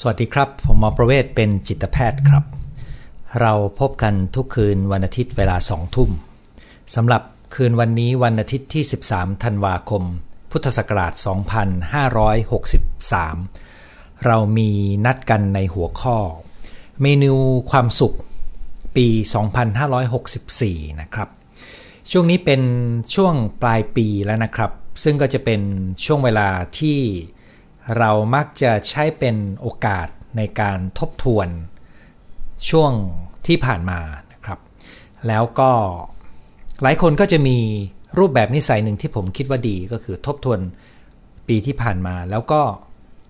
สวัสดีครับ ผมหมอประเวศเป็นจิตแพทย์ครับ เราพบกันทุกคืนวันอาทิตย์เวลาสองทุ่มสำหรับคืนวันนี้วันอาทิตย์ที่ 13 ธันวาคม พุทธศักราช 2563 เรามีนัดกันในหัวข้อ เมนูความสุขปี 2564 นะครับ ช่วงนี้เป็นช่วงปลายปีแล้วนะครับ ซึ่งก็จะเป็นช่วงเวลาที่ เรามักจะใช้เป็นโอกาสในการทบทวนช่วงที่ผ่านมานะครับ แล้วก็หลายคนก็จะมีรูปแบบนิสัยหนึ่งที่ผมคิดว่าดีก็คือทบทวนปีที่ผ่านมา แล้วก็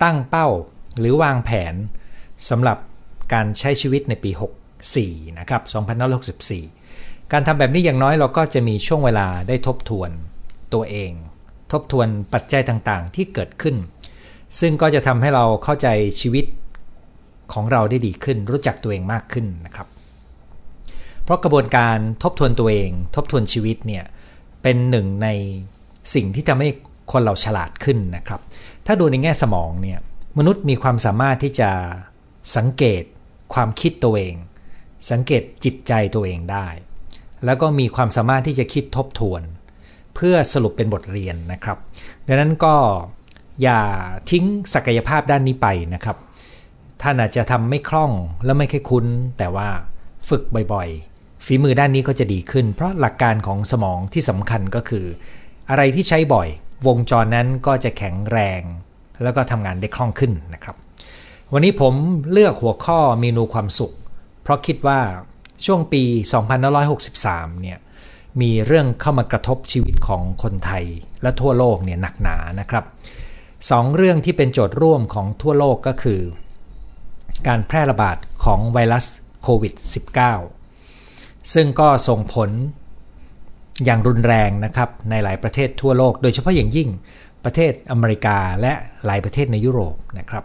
ตั้งเป้าหรือวางแผนสำหรับการใช้ชีวิตในปี 64 นะครับ 2564 การทำแบบนี้อย่างน้อยเราก็จะมีช่วงเวลาได้ทบทวนตัวเอง ทบทวนปัจจัยต่างๆ ที่เกิดขึ้น ซึ่งก็จะทำให้เราเข้าใจชีวิตของเราได้ดีขึ้น รู้จักตัวเองมากขึ้นนะครับ เพราะกระบวนการทบทวนตัวเอง ทบทวนชีวิตเนี่ยเป็นหนึ่งในสิ่งที่ทำให้คนเราฉลาดขึ้นนะครับ ถ้าดูในแง่สมองเนี่ยมนุษย์มีความสามารถที่จะสังเกตความคิดตัวเอง สังเกตจิตใจตัวเองได้ แล้วก็มีความสามารถที่จะคิดทบทวน เพื่อสรุปเป็นบทเรียนนะครับ ดังนั้นก็ อย่าทิ้งศักยภาพด้านนี้ไปนะครับ ท่านอาจจะทำไม่คล่องและไม่ค่อยคุ้น แต่ว่าฝึกบ่อยๆ ฝีมือด้านนี้ก็จะดีขึ้น เพราะหลักการของสมองที่สำคัญก็คือ อะไรที่ใช้บ่อย วงจรนั้นก็จะแข็งแรง แล้วก็ทำงานได้คล่องขึ้นนะครับ วันนี้ผมเลือกหัวข้อเมนูความสุข เพราะคิดว่าช่วงปี 2563 เนี่ยมีเรื่องเข้ามากระทบชีวิตของคนไทยและทั่วโลกเนี่ยหนักหนานะครับ สองเรื่องที่เป็นโจทย์ร่วมของทั่วโลกก็คือ การแพร่ระบาดของไวรัสโควิด -19 ซึ่งก็ส่งผลอย่างรุนแรงนะครับในหลายประเทศทั่วโลก โดยเฉพาะอย่างยิ่งประเทศอเมริกาและหลายประเทศในยุโรปนะครับ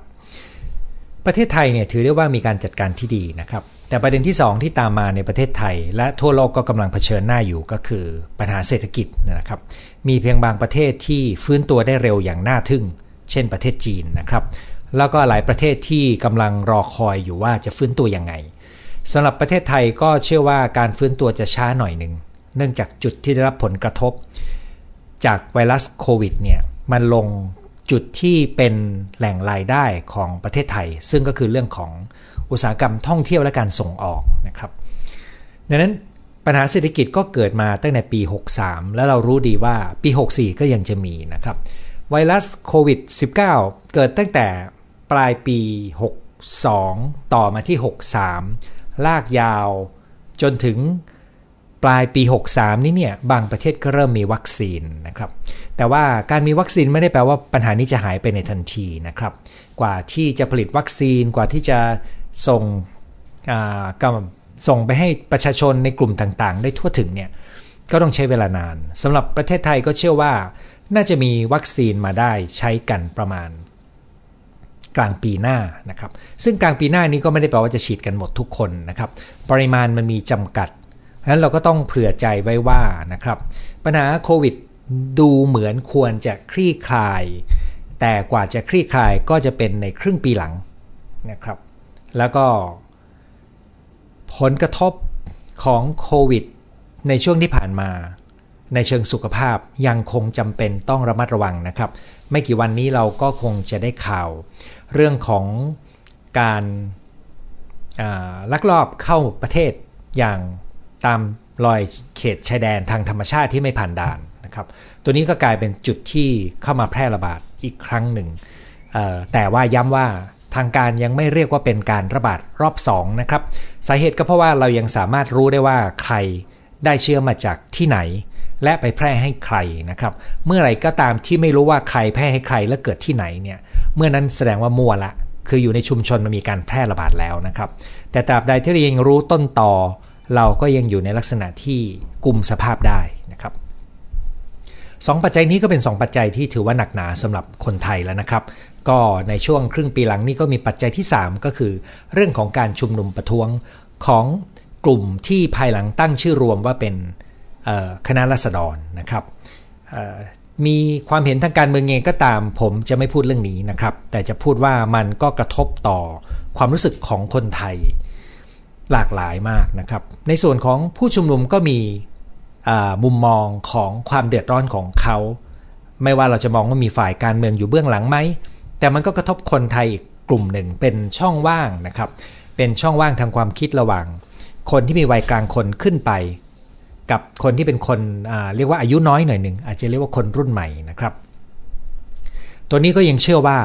ประเทศไทยเนี่ยถือได้ว่ามีการจัดการที่ดีนะครับ แต่ประเด็นที่ 2 ที่ตามมาในประเทศไทย และทั่วโลกก็กำลังเผชิญหน้าอยู่ก็คือปัญหาเศรษฐกิจนะครับ มีเพียงบางประเทศที่ฟื้นตัวได้เร็วอย่างน่าทึ่ง เช่นประเทศจีนนะครับ แล้วก็หลายประเทศที่กำลังรอคอยอยู่ว่าจะฟื้นตัวยังไงสำหรับประเทศไทยก็เชื่อว่าการฟื้นตัวจะช้าหน่อยหนึ่งเนื่องจากจุดที่ได้รับผลกระทบ จากไวรัสโควิดเนี่ยมันลงจุดที่เป็นแหล่งรายได้ของประเทศไทย ซึ่งก็คือเรื่องของอุตสาหกรรมท่องเที่ยวและการส่งออกนะครับดังนั้นปัญหาเศรษฐกิจก็เกิดมาตั้งแต่ปี 63 แล้วเรารู้ดีว่าปี 64 ก็ยังจะมีนะครับ ไวรัสโควิด -19 เกิดตั้งแต่ปลายปี 62 ต่อมาที่ 63 ลากยาว จนถึงปลายปี 63 นี้เนี่ย บางประเทศก็เริ่มมีวัคซีนนะครับ แต่ว่าการมีวัคซีนไม่ได้แปลว่าปัญหานี้จะหายไปในทันทีนะครับ กว่าที่จะผลิตวัคซีนกว่าที่จะส่งกส่งไปให้ประชาชนในกลุ่มต่างๆ ได้ทั่วถึงเนี่ย ก็ต้องใช้เวลานานสำหรับประเทศไทยก็เชื่อว่า น่าจะมีวัคซีนมาได้ใช้กันประมาณ กลางปีหน้านะครับ ซึ่งกลางปีหน้านี้ก็ไม่ได้แปลว่าจะฉีดกันหมดทุกคนนะครับ ปริมาณมันมีจำกัดฉะนั้นเราก็ต้องเผื่อใจไว้ว่านะครับ ปัญหาโควิดดูเหมือนควรจะคลี่คลาย แต่กว่าจะคลี่คลายก็จะเป็นในครึ่งปีหลังนะครับ แล้วก็ผลกระทบของโควิดในช่วงที่ผ่านมา ในเชิงสุขภาพยังคงจำเป็นต้องระมัดระวังนะครับ ไม่กี่วันนี้เราก็คงจะได้ข่าว เรื่องของการลักลอบเข้าประเทศอย่างตามรอยเขตชายแดนทางธรรมชาติที่ไม่ผ่านด่านนะครับ ตัวนี้ก็กลายเป็นจุดที่เข้ามาแพร่ระบาดอีกครั้งหนึ่ง แต่ว่าย้ำว่าทางการยังไม่เรียกว่าเป็นการระบาดรอบ2นะครับ สาเหตุก็เพราะว่าเรายังสามารถรู้ได้ว่าใครได้เชื้อมาจากที่ไหน และไปแพร่ให้ใครนะครับ เมื่อไรก็ตามที่ไม่รู้ว่าใครแพร่ให้ใครและเกิดที่ไหนเนี่ยเมื่อนั้นแสดงว่ามั่วละ คืออยู่ในชุมชนมันมีการแพร่ระบาดแล้วนะครับ แต่ตราบใดที่เรายังรู้ต้นต่อ เราก็ยังอยู่ในลักษณะที่กลุ่มสภาพได้นะครับสองปัจจัยนี้ก็เป็น 2 ปัจจัยที่ถือว่าหนักหนาสำหรับคนไทยแล้วนะครับ ก็ในช่วงครึ่งปีหลังนี้ก็มีปัจจัยที่ 3 ก็คือ เรื่องของการชุมนุมประท้วงของกลุ่มที่ภายหลังตั้งชื่อรวมว่าเป็น คณะรัษฎรนะครับมีความเห็นทางการเมืองเองก็ตาม ผมจะไม่พูดเรื่องนี้นะครับ แต่จะพูดว่ามันก็กระทบต่อความรู้สึกของคนไทยหลากหลายมากนะครับ ในส่วนของผู้ชุมนุมก็มีมุมมองของความเดือดร้อนของเขา ไม่ว่าเราจะมองว่ามีฝ่ายการเมืองอยู่เบื้องหลังไหม แต่มันก็กระทบคนไทยอีกกลุ่มหนึ่งเป็นช่องว่างนะครับ เป็นช่องว่างทางความคิดระหว่าง คนที่มีวัยกลางคนขึ้นไป กับคนที่เป็นคนเรียกว่าอายุน้อยหน่อยหนึ่งอาจจะเรียกว่าคนรุ่นใหม่นะครับ ตัวนี้ก็ยังเชื่อว่า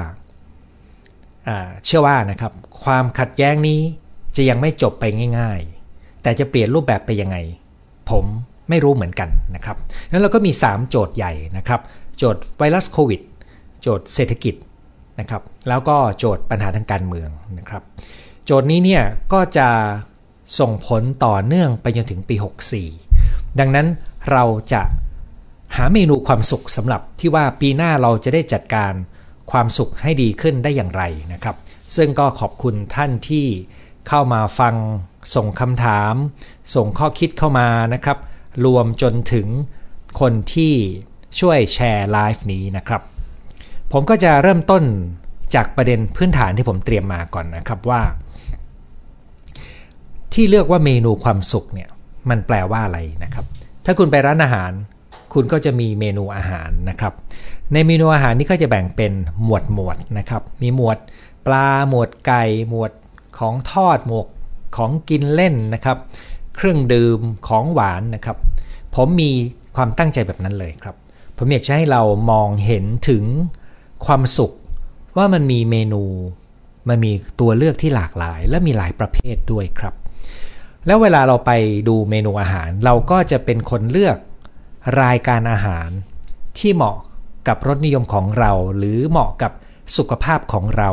เชื่อว่านะครับ ความขัดแย้งนี้จะยังไม่จบไปง่าย ๆ แต่จะเปลี่ยนรูปแบบไปยังไง ผมไม่รู้เหมือนกันนะครับนั้นเราก็มี 3 โจทย์ใหญ่นะครับ โจทย์ไวรัสโควิด โจทย์เศรษฐกิจนะครับ แล้วก็โจทย์ปัญหาทางการเมืองนะครับ โจทย์นี้เนี่ยก็จะส่งผลต่อเนื่องไปจนถึงปี 64 ดังนั้นเราจะหาเมนูความสุขสำหรับที่ว่าปีหน้าเราจะได้จัดการความสุขให้ดีขึ้นได้อย่างไรนะครับ ซึ่งก็ขอบคุณท่านที่เข้ามาฟังส่งคำถาม ส่งข้อคิดเข้ามานะครับ รวมจนถึงคนที่ช่วยแชร์ไลฟ์นี้นะครับ ผมก็จะเริ่มต้นจากประเด็นพื้นฐานที่ผมเตรียมมาก่อนนะครับว่า ที่เลือกว่าเมนูความสุขเนี่ย มันแปลว่าอะไรนะครับ ถ้าคุณไปร้านอาหาร คุณก็จะมีเมนูอาหารนะครับ ในเมนูอาหารนี้ก็จะแบ่งเป็นหมวดหมวดนะครับ มีหมวดปลาหมวดไก่หมวดของทอดหมวกของกินเล่นนะครับ เครื่องดื่มของหวานนะครับ ผมมีความตั้งใจแบบนั้นเลยครับ ผมอยากจะให้เรามองเห็นถึงความสุขว่ามันมีเมนู มันมีตัวเลือกที่หลากหลาย และมีหลายประเภทด้วยครับ แล้วเวลาเราไปดูเมนูอาหาร เราก็จะเป็นคนเลือกรายการอาหารที่เหมาะกับรสนิยมของเรา หรือเหมาะกับสุขภาพของเรา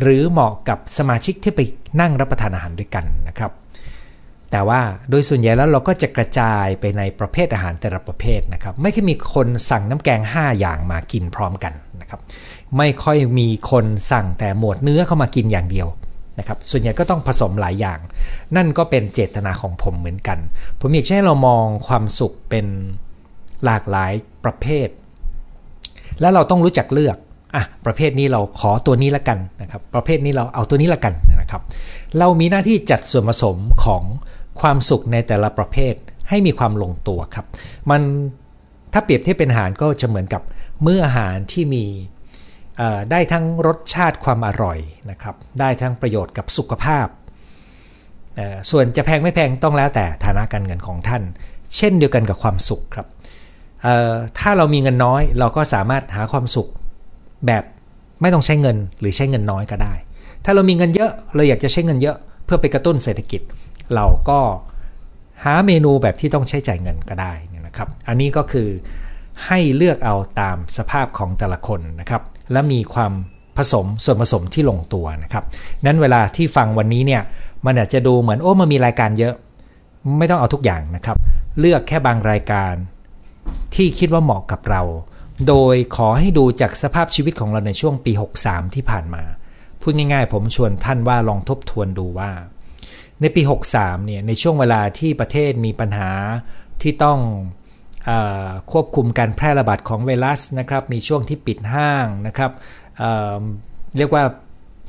หรือเหมาะกับสมาชิกที่ไปนั่งรับประทานอาหารด้วยกันนะครับ แต่ว่าโดยส่วนใหญ่แล้วเราก็จะกระจายไปในประเภทอาหารแต่ละประเภทนะครับ ไม่ค่อยมีคนสั่งน้ำแกง 5 อย่างมากินพร้อมกันนะครับ ไม่ค่อยมีคนสั่งแต่หมวดเนื้อเข้ามากินอย่างเดียว นะครับส่วนใหญ่ก็ต้องผสมหลายอย่าง นั่นก็เป็นเจตนาของผมเหมือนกัน ผมอยากให้เรามองความสุขเป็นหลากหลายประเภท และเราต้องรู้จักเลือกอะประเภทนี้เราขอตัวนี้ละกันนะครับ ประเภทนี้เราเอาตัวนี้ละกันนะครับ เรามีหน้าที่จัดส่วนผสมของความสุขในแต่ละประเภทให้มีความลงตัวครับ มันถ้าเปรียบเทียบเป็นอาหารก็จะเหมือนกับมื้ออาหารที่มี ได้ทั้งรสชาติความอร่อยนะครับ ได้ทั้งประโยชน์กับสุขภาพ ส่วนจะแพงไม่แพงต้องแล้วแต่ฐานะการเงินของท่าน เช่นเดียวกันกับความสุขครับ ถ้าเรามีเงินน้อยเราก็สามารถหาความสุขแบบไม่ต้องใช้เงินหรือใช้เงินน้อยก็ได้ ถ้าเรามีเงินเยอะเราอยากจะใช้เงินเยอะ เพื่อไปกระตุ้นเศรษฐกิจ เราก็หาเมนูแบบที่ต้องใช้จ่ายเงินก็ได้นะครับ อันนี้ก็คือให้เลือกเอาตามสภาพของแต่ละคนนะครับ และมีความผสมส่วนผสมที่ลงตัวนะครับนั้นเวลาที่ฟังวันนี้เนี่ยมันอาจจะดูเหมือนโอ้มันมีรายการเยอะ ไม่ต้องเอาทุกอย่างนะครับ เลือกแค่บางรายการที่คิดว่าเหมาะกับเรา โดยขอให้ดูจากสภาพชีวิตของเราในช่วงปี 63 ที่ผ่านมา พูดง่ายๆ ผมชวนท่านว่าลองทบทวนดูว่า ในปี 63เนี่ยในช่วงเวลาที่ประเทศมีปัญหาที่ต้อง ควบคุมการแพร่ระบาดของไวรัสนะครับ มีช่วงที่ปิดห้างนะครับเเรียกว่า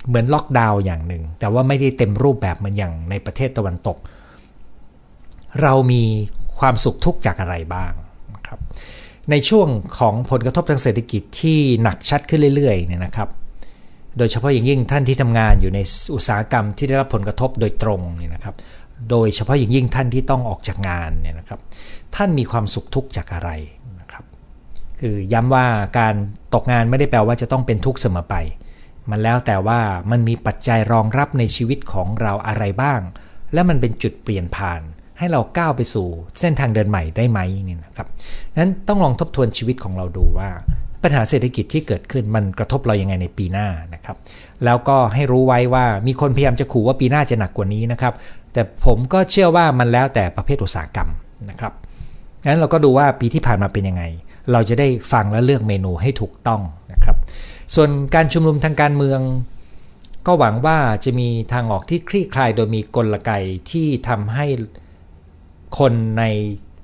เหมือนล็อกดาวน์อย่างหนึ่ง แต่ว่าไม่ได้เต็มรูปแบบเหมือนอย่างในประเทศตะวันตก เรามีความสุขทุกจากอะไรบ้างนะครับ ในช่วงของผลกระทบทางเศรษฐกิจที่หนักชัดขึ้นเรื่อยๆเนี่ยนะครับ โดยเฉพาะอย่างยิ่งท่านที่ทำงานอยู่ในอุตสาหกรรมที่ได้รับผลกระทบโดยตรงเนี่ยนะครับ โดยเฉพาะอย่างยิ่งท่านที่ต้องออกจากงานเนี่ยนะครับ ท่านมีความสุขทุกจากอะไรนะครับ คือย้ำว่าการตกงานไม่ได้แปลว่าจะต้องเป็นทุกข์เสมอไป มันแล้วแต่ว่ามันมีปัจจัยรองรับในชีวิตของเราอะไรบ้าง และมันเป็นจุดเปลี่ยนผ่าน ให้เราก้าวไปสู่เส้นทางเดินใหม่ได้ไหมนี่นะครับนั้นต้องลองทบทวนชีวิตของเราดูว่าปัญหาเศรษฐกิจที่เกิดขึ้นมันกระทบเรายังไงในปีหน้านะครับ แล้วก็ให้รู้ไว้ว่ามีคนพยายามจะขู่ว่าปีหน้าจะหนักกว่านี้นะครับ แต่ผมก็เชื่อว่ามันแล้วแต่ประเภทอุตสาหกรรมนะครับ งั้นเราก็ดูว่าปีที่ผ่านมาเป็นยังไง เราจะได้ฟังและเลือกเมนูให้ถูกต้องนะครับ ส่วนการชุมนุมทางการเมือง ก็หวังว่าจะมีทางออกที่คลี่คลาย โดยมีกลไกที่ทำให้คนใน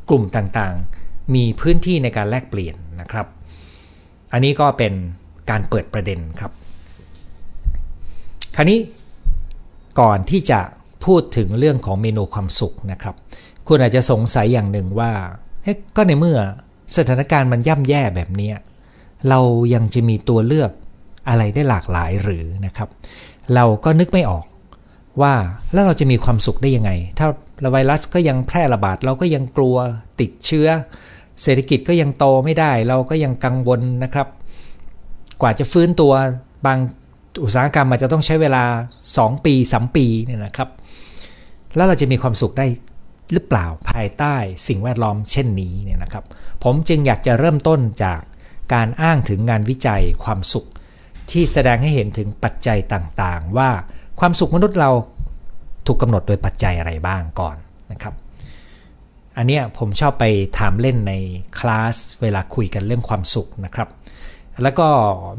กลุ่มต่างๆ มีพื้นที่ในการแลกเปลี่ยนนะครับ อันนี้ก็เป็นการเปิดประเด็นครับ คราวนี้ก่อนที่จะพูดถึงเรื่องของเมนูความสุขนะครับ คุณอาจจะสงสัยอย่างหนึ่งว่า ก็ในเมื่อสถานการณ์มันย่ำแย่แบบนี้ เรายังจะมีตัวเลือกอะไรได้หลากหลายหรือนะครับ เราก็นึกไม่ออกว่าแล้วเราจะมีความสุขได้ยังไง ถ้าไวรัสก็ยังแพร่ระบาด เราก็ยังกลัวติดเชื้อ เศรษฐกิจก็ยังโตไม่ได้ เราก็ยังกังวลนะครับ กว่าจะฟื้นตัวบางอุตสาหกรรมมันจะต้องใช้เวลา 2 ปี 3 ปีเนี่ยนะครับ แล้วเราจะมีความสุขได้ หรือเปล่าภายใต้สิ่งแวดล้อมเช่นนี้เนี่ยนะครับ ผมจึงอยากจะเริ่มต้นจากการอ้างถึงงานวิจัยความสุข ที่แสดงให้เห็นถึงปัจจัยต่างๆ ว่าความสุขมนุษย์เราถูกกำหนดโดยปัจจัยอะไรบ้างก่อนนะครับ อันนี้ผมชอบไปถามเล่นในคลาสเวลาคุยกันเรื่องความสุขนะครับ แล้วก็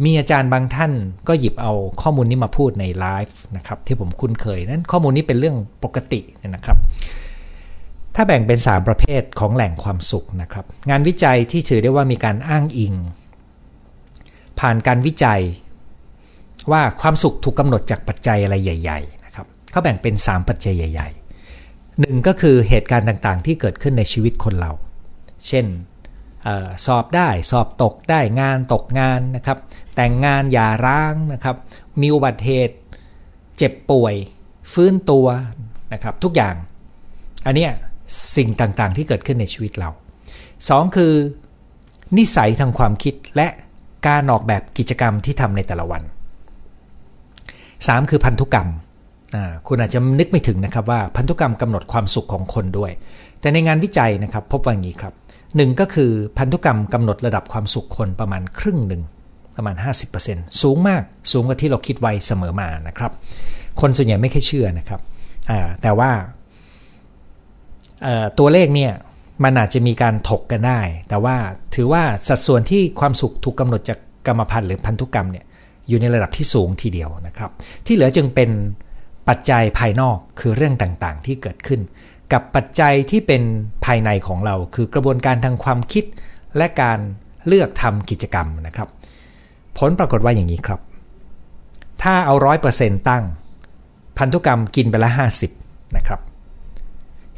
มีอาจารย์บางท่านก็หยิบเอาข้อมูลนี้มาพูดในไลฟ์นะครับที่ผมคุ้นเคยนั้นข้อมูลนี้เป็นเรื่องปกตินะครับ ถ้าแบ่งเป็น 3 ประเภทของแหล่งความสุขนะครับ งานวิจัยที่ถือได้ว่ามีการอ้างอิง ผ่านการวิจัย ว่าความสุขถูกกำหนดจากปัจจัยอะไรใหญ่ๆนะครับเขาแบ่งเป็น 3 ปัจจัยใหญ่ๆหนึ่งก็คือเหตุการณ์ต่างๆ ที่เกิดขึ้นในชีวิตคนเรา เช่นออสอบได้สอบตกได้งานตกงานนะครับ แต่งงานหย่าร้างนะครับมีอุบัติเหตุเจ็บป่วย ฟื้นตัวนะครับทุกอย่าง อันเนี้ย สิ่งต่างๆ ที่เกิดขึ้นในชีวิตเรา 2 คือ นิสัยทางความคิดและการออกแบบกิจกรรมที่ทำในแต่ละวัน 3 คือพันธุกรรม คุณอาจจะนึกไม่ถึงนะครับว่าพันธุกรรมกำหนดความสุขของคนด้วย แต่ในงานวิจัยนะครับพบว่าอย่างนี้ครับหนึ่งก็คือพันธุกรรมกำหนดระดับความสุขคนประมาณครึ่งหนึ่งประมาณ 50%สูงมากสูงกว่าที่เราคิดไว้เสมอมานะครับ คนส่วนใหญ่ไม่ค่อยเชื่อนะครับแต่ว่า ตัวเลขเนี่ยมันอาจจะมีการถกกันได้ แต่ว่าถือว่าสัดส่วนที่ความสุขถูกกำหนดจากกรรมพันธุ์หรือพันธุกรรมเนี่ยอยู่ในระดับที่สูงทีเดียวนะครับ ที่เหลือจึงเป็นปัจจัยภายนอกคือเรื่องต่างๆ ที่เกิดขึ้น กับปัจจัยที่เป็นภายในของเรา คือกระบวนการทางความคิด และการเลือกทำกิจกรรมนะครับ ผลปรากฏว่าอย่างนี้ครับ ถ้าเอาร้อยเปอร์เซ็นต์ตั้ง พันธุกรรมกินไปละ 50 นะครับ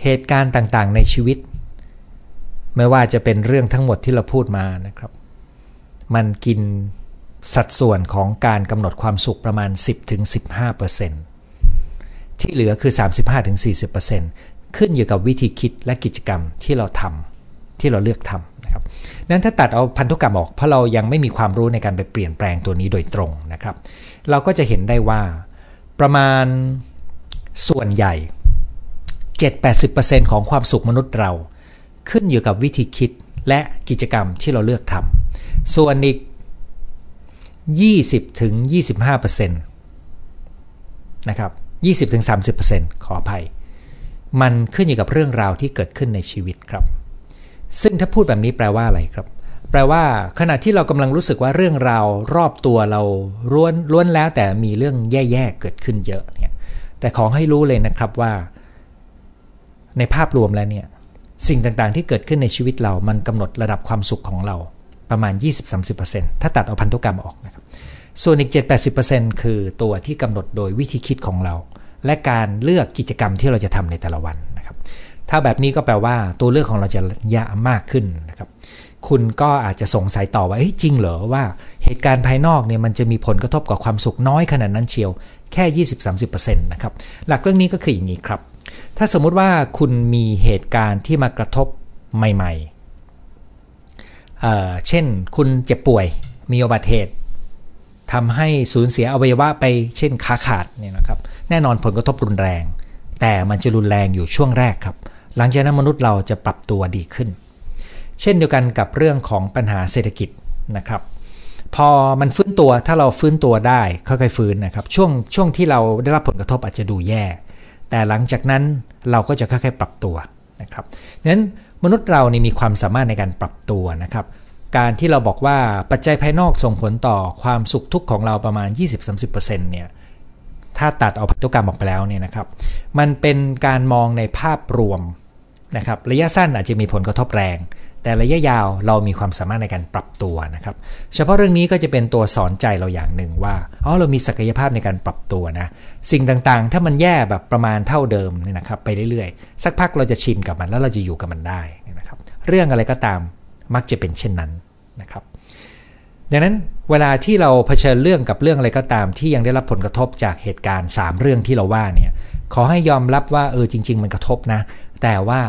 เหตุการณ์ต่างๆ ในชีวิต ไม่ว่าจะเป็นเรื่องทั้งหมดที่เราพูดมานะครับ มันกินสัดส่วนของการกำหนดความสุขประมาณ 10-15%ที่เหลือคือ 35-40%ขึ้นอยู่กับวิธีคิดและกิจกรรมที่เราทำที่เราเลือกทำนะครับนั้นถ้าตัดเอาพันธุกรรมออกเพราะเรายังไม่มีความรู้ในการไปเปลี่ยนแปลงตัวนี้โดยตรงนะครับ เราก็จะเห็นได้ว่าประมาณส่วนใหญ่ 7-80%ของความสุขมนุษย์เรา ขึ้นอยู่กับวิธีคิดและกิจกรรมที่เราเลือกทำส่วนอีก 20ถึง25%นะครับ20ถึง30%ขออภัย มันขึ้นอยู่กับเรื่องราวที่เกิดขึ้นในชีวิตครับ ซึ่งถ้าพูดแบบนี้แปลว่าอะไรครับ แปลว่าขณะที่เรากำลังรู้สึกว่าเรื่องราวรอบตัวเราล้วนล้วนแล้วแต่มีเรื่องแย่ๆเกิดขึ้นเยอะเนี่ยแต่ขอให้รู้เลยนะครับว่า ในภาพรวมแล้วเนี่ยสิ่งต่างๆที่เกิดขึ้นในชีวิตเรา มันกำหนดระดับความสุขของเราประมาณ 20-30%ถ้าตัดเอาพันธุกรรมออกนะครับ ส่วนอีก 7-80%คือตัวที่กำหนดโดยวิธีคิดของเรา และการเลือกกิจกรรมที่เราจะทำในแต่ละวันนะครับ ถ้าแบบนี้ก็แปลว่าตัวเลือกของเราจะยะมากขึ้นนะครับ คุณก็อาจจะสงสัยต่อว่าจริงเหรอว่าเหตุการณ์ภายนอกเนี่ยมันจะมีผลกระทบกับความสุขน้อยขนาดนั้นเชียว แค่ 20-30%นะครับ หลักเรื่องนี้ก็คืออย่างนี้ครับ ถ้าสมมุติว่าคุณมีเหตุการณ์ที่มากระทบใหม่ๆเช่นคุณเจ็บป่วยมีอุบัติเหตุทำให้สูญเสียอวัยวะไปเช่นขาขาดเนี่ยนะครับแน่นอนผลกระทบรุนแรง แต่มันจะรุนแรงอยู่ช่วงแรกครับ หลังจากนั้นมนุษย์เราจะปรับตัวดีขึ้น เช่นเดียวกันกับเรื่องของปัญหาเศรษฐกิจนะครับ พอมันฟื้นตัวถ้าเราฟื้นตัวได้ค่อยๆฟื้นนะครับช่วงช่วงที่เราได้รับผลกระทบอาจจะดูแย่ แต่หลังจากนั้นเราก็จะค่อยๆปรับตัวนะครับนั้นมนุษย์เรานี่มีความสามารถในการปรับตัวนะครับ การที่เราบอกว่าปัจจัยภายนอกส่งผลต่อความสุขทุกข์ของเราประมาณ 20-30%เนี่ยถ้าตัดเอาพันธุกรรมออกไปแล้วเนี่ยนะครับ มันเป็นการมองในภาพรวมนะครับ ระยะสั้นอาจจะมีผลกระทบแรง แต่ระยะยาวเรามีความสามารถในการปรับตัวนะครับ เฉพาะเรื่องนี้ก็จะเป็นตัวสอนใจเราอย่างหนึ่งว่าอ๋อเรามีศักยภาพในการปรับตัวนะ สิ่งต่างๆ ถ้ามันแย่แบบประมาณเท่าเดิมเนี่ยนะครับไปเรื่อยๆ สักพักเราจะชินกับมันแล้วเราจะอยู่กับมันได้นะครับ เรื่องอะไรก็ตามมักจะเป็นเช่นนั้นนะครับ ดังนั้นเวลาที่เราเผชิญเรื่องกับเรื่องอะไรก็ตาม ที่ยังได้รับผลกระทบจากเหตุการณ์ 3 เรื่องที่เราว่าเนี่ยขอให้ยอมรับว่าเออจริง ๆ มันกระทบนะ แต่ว่า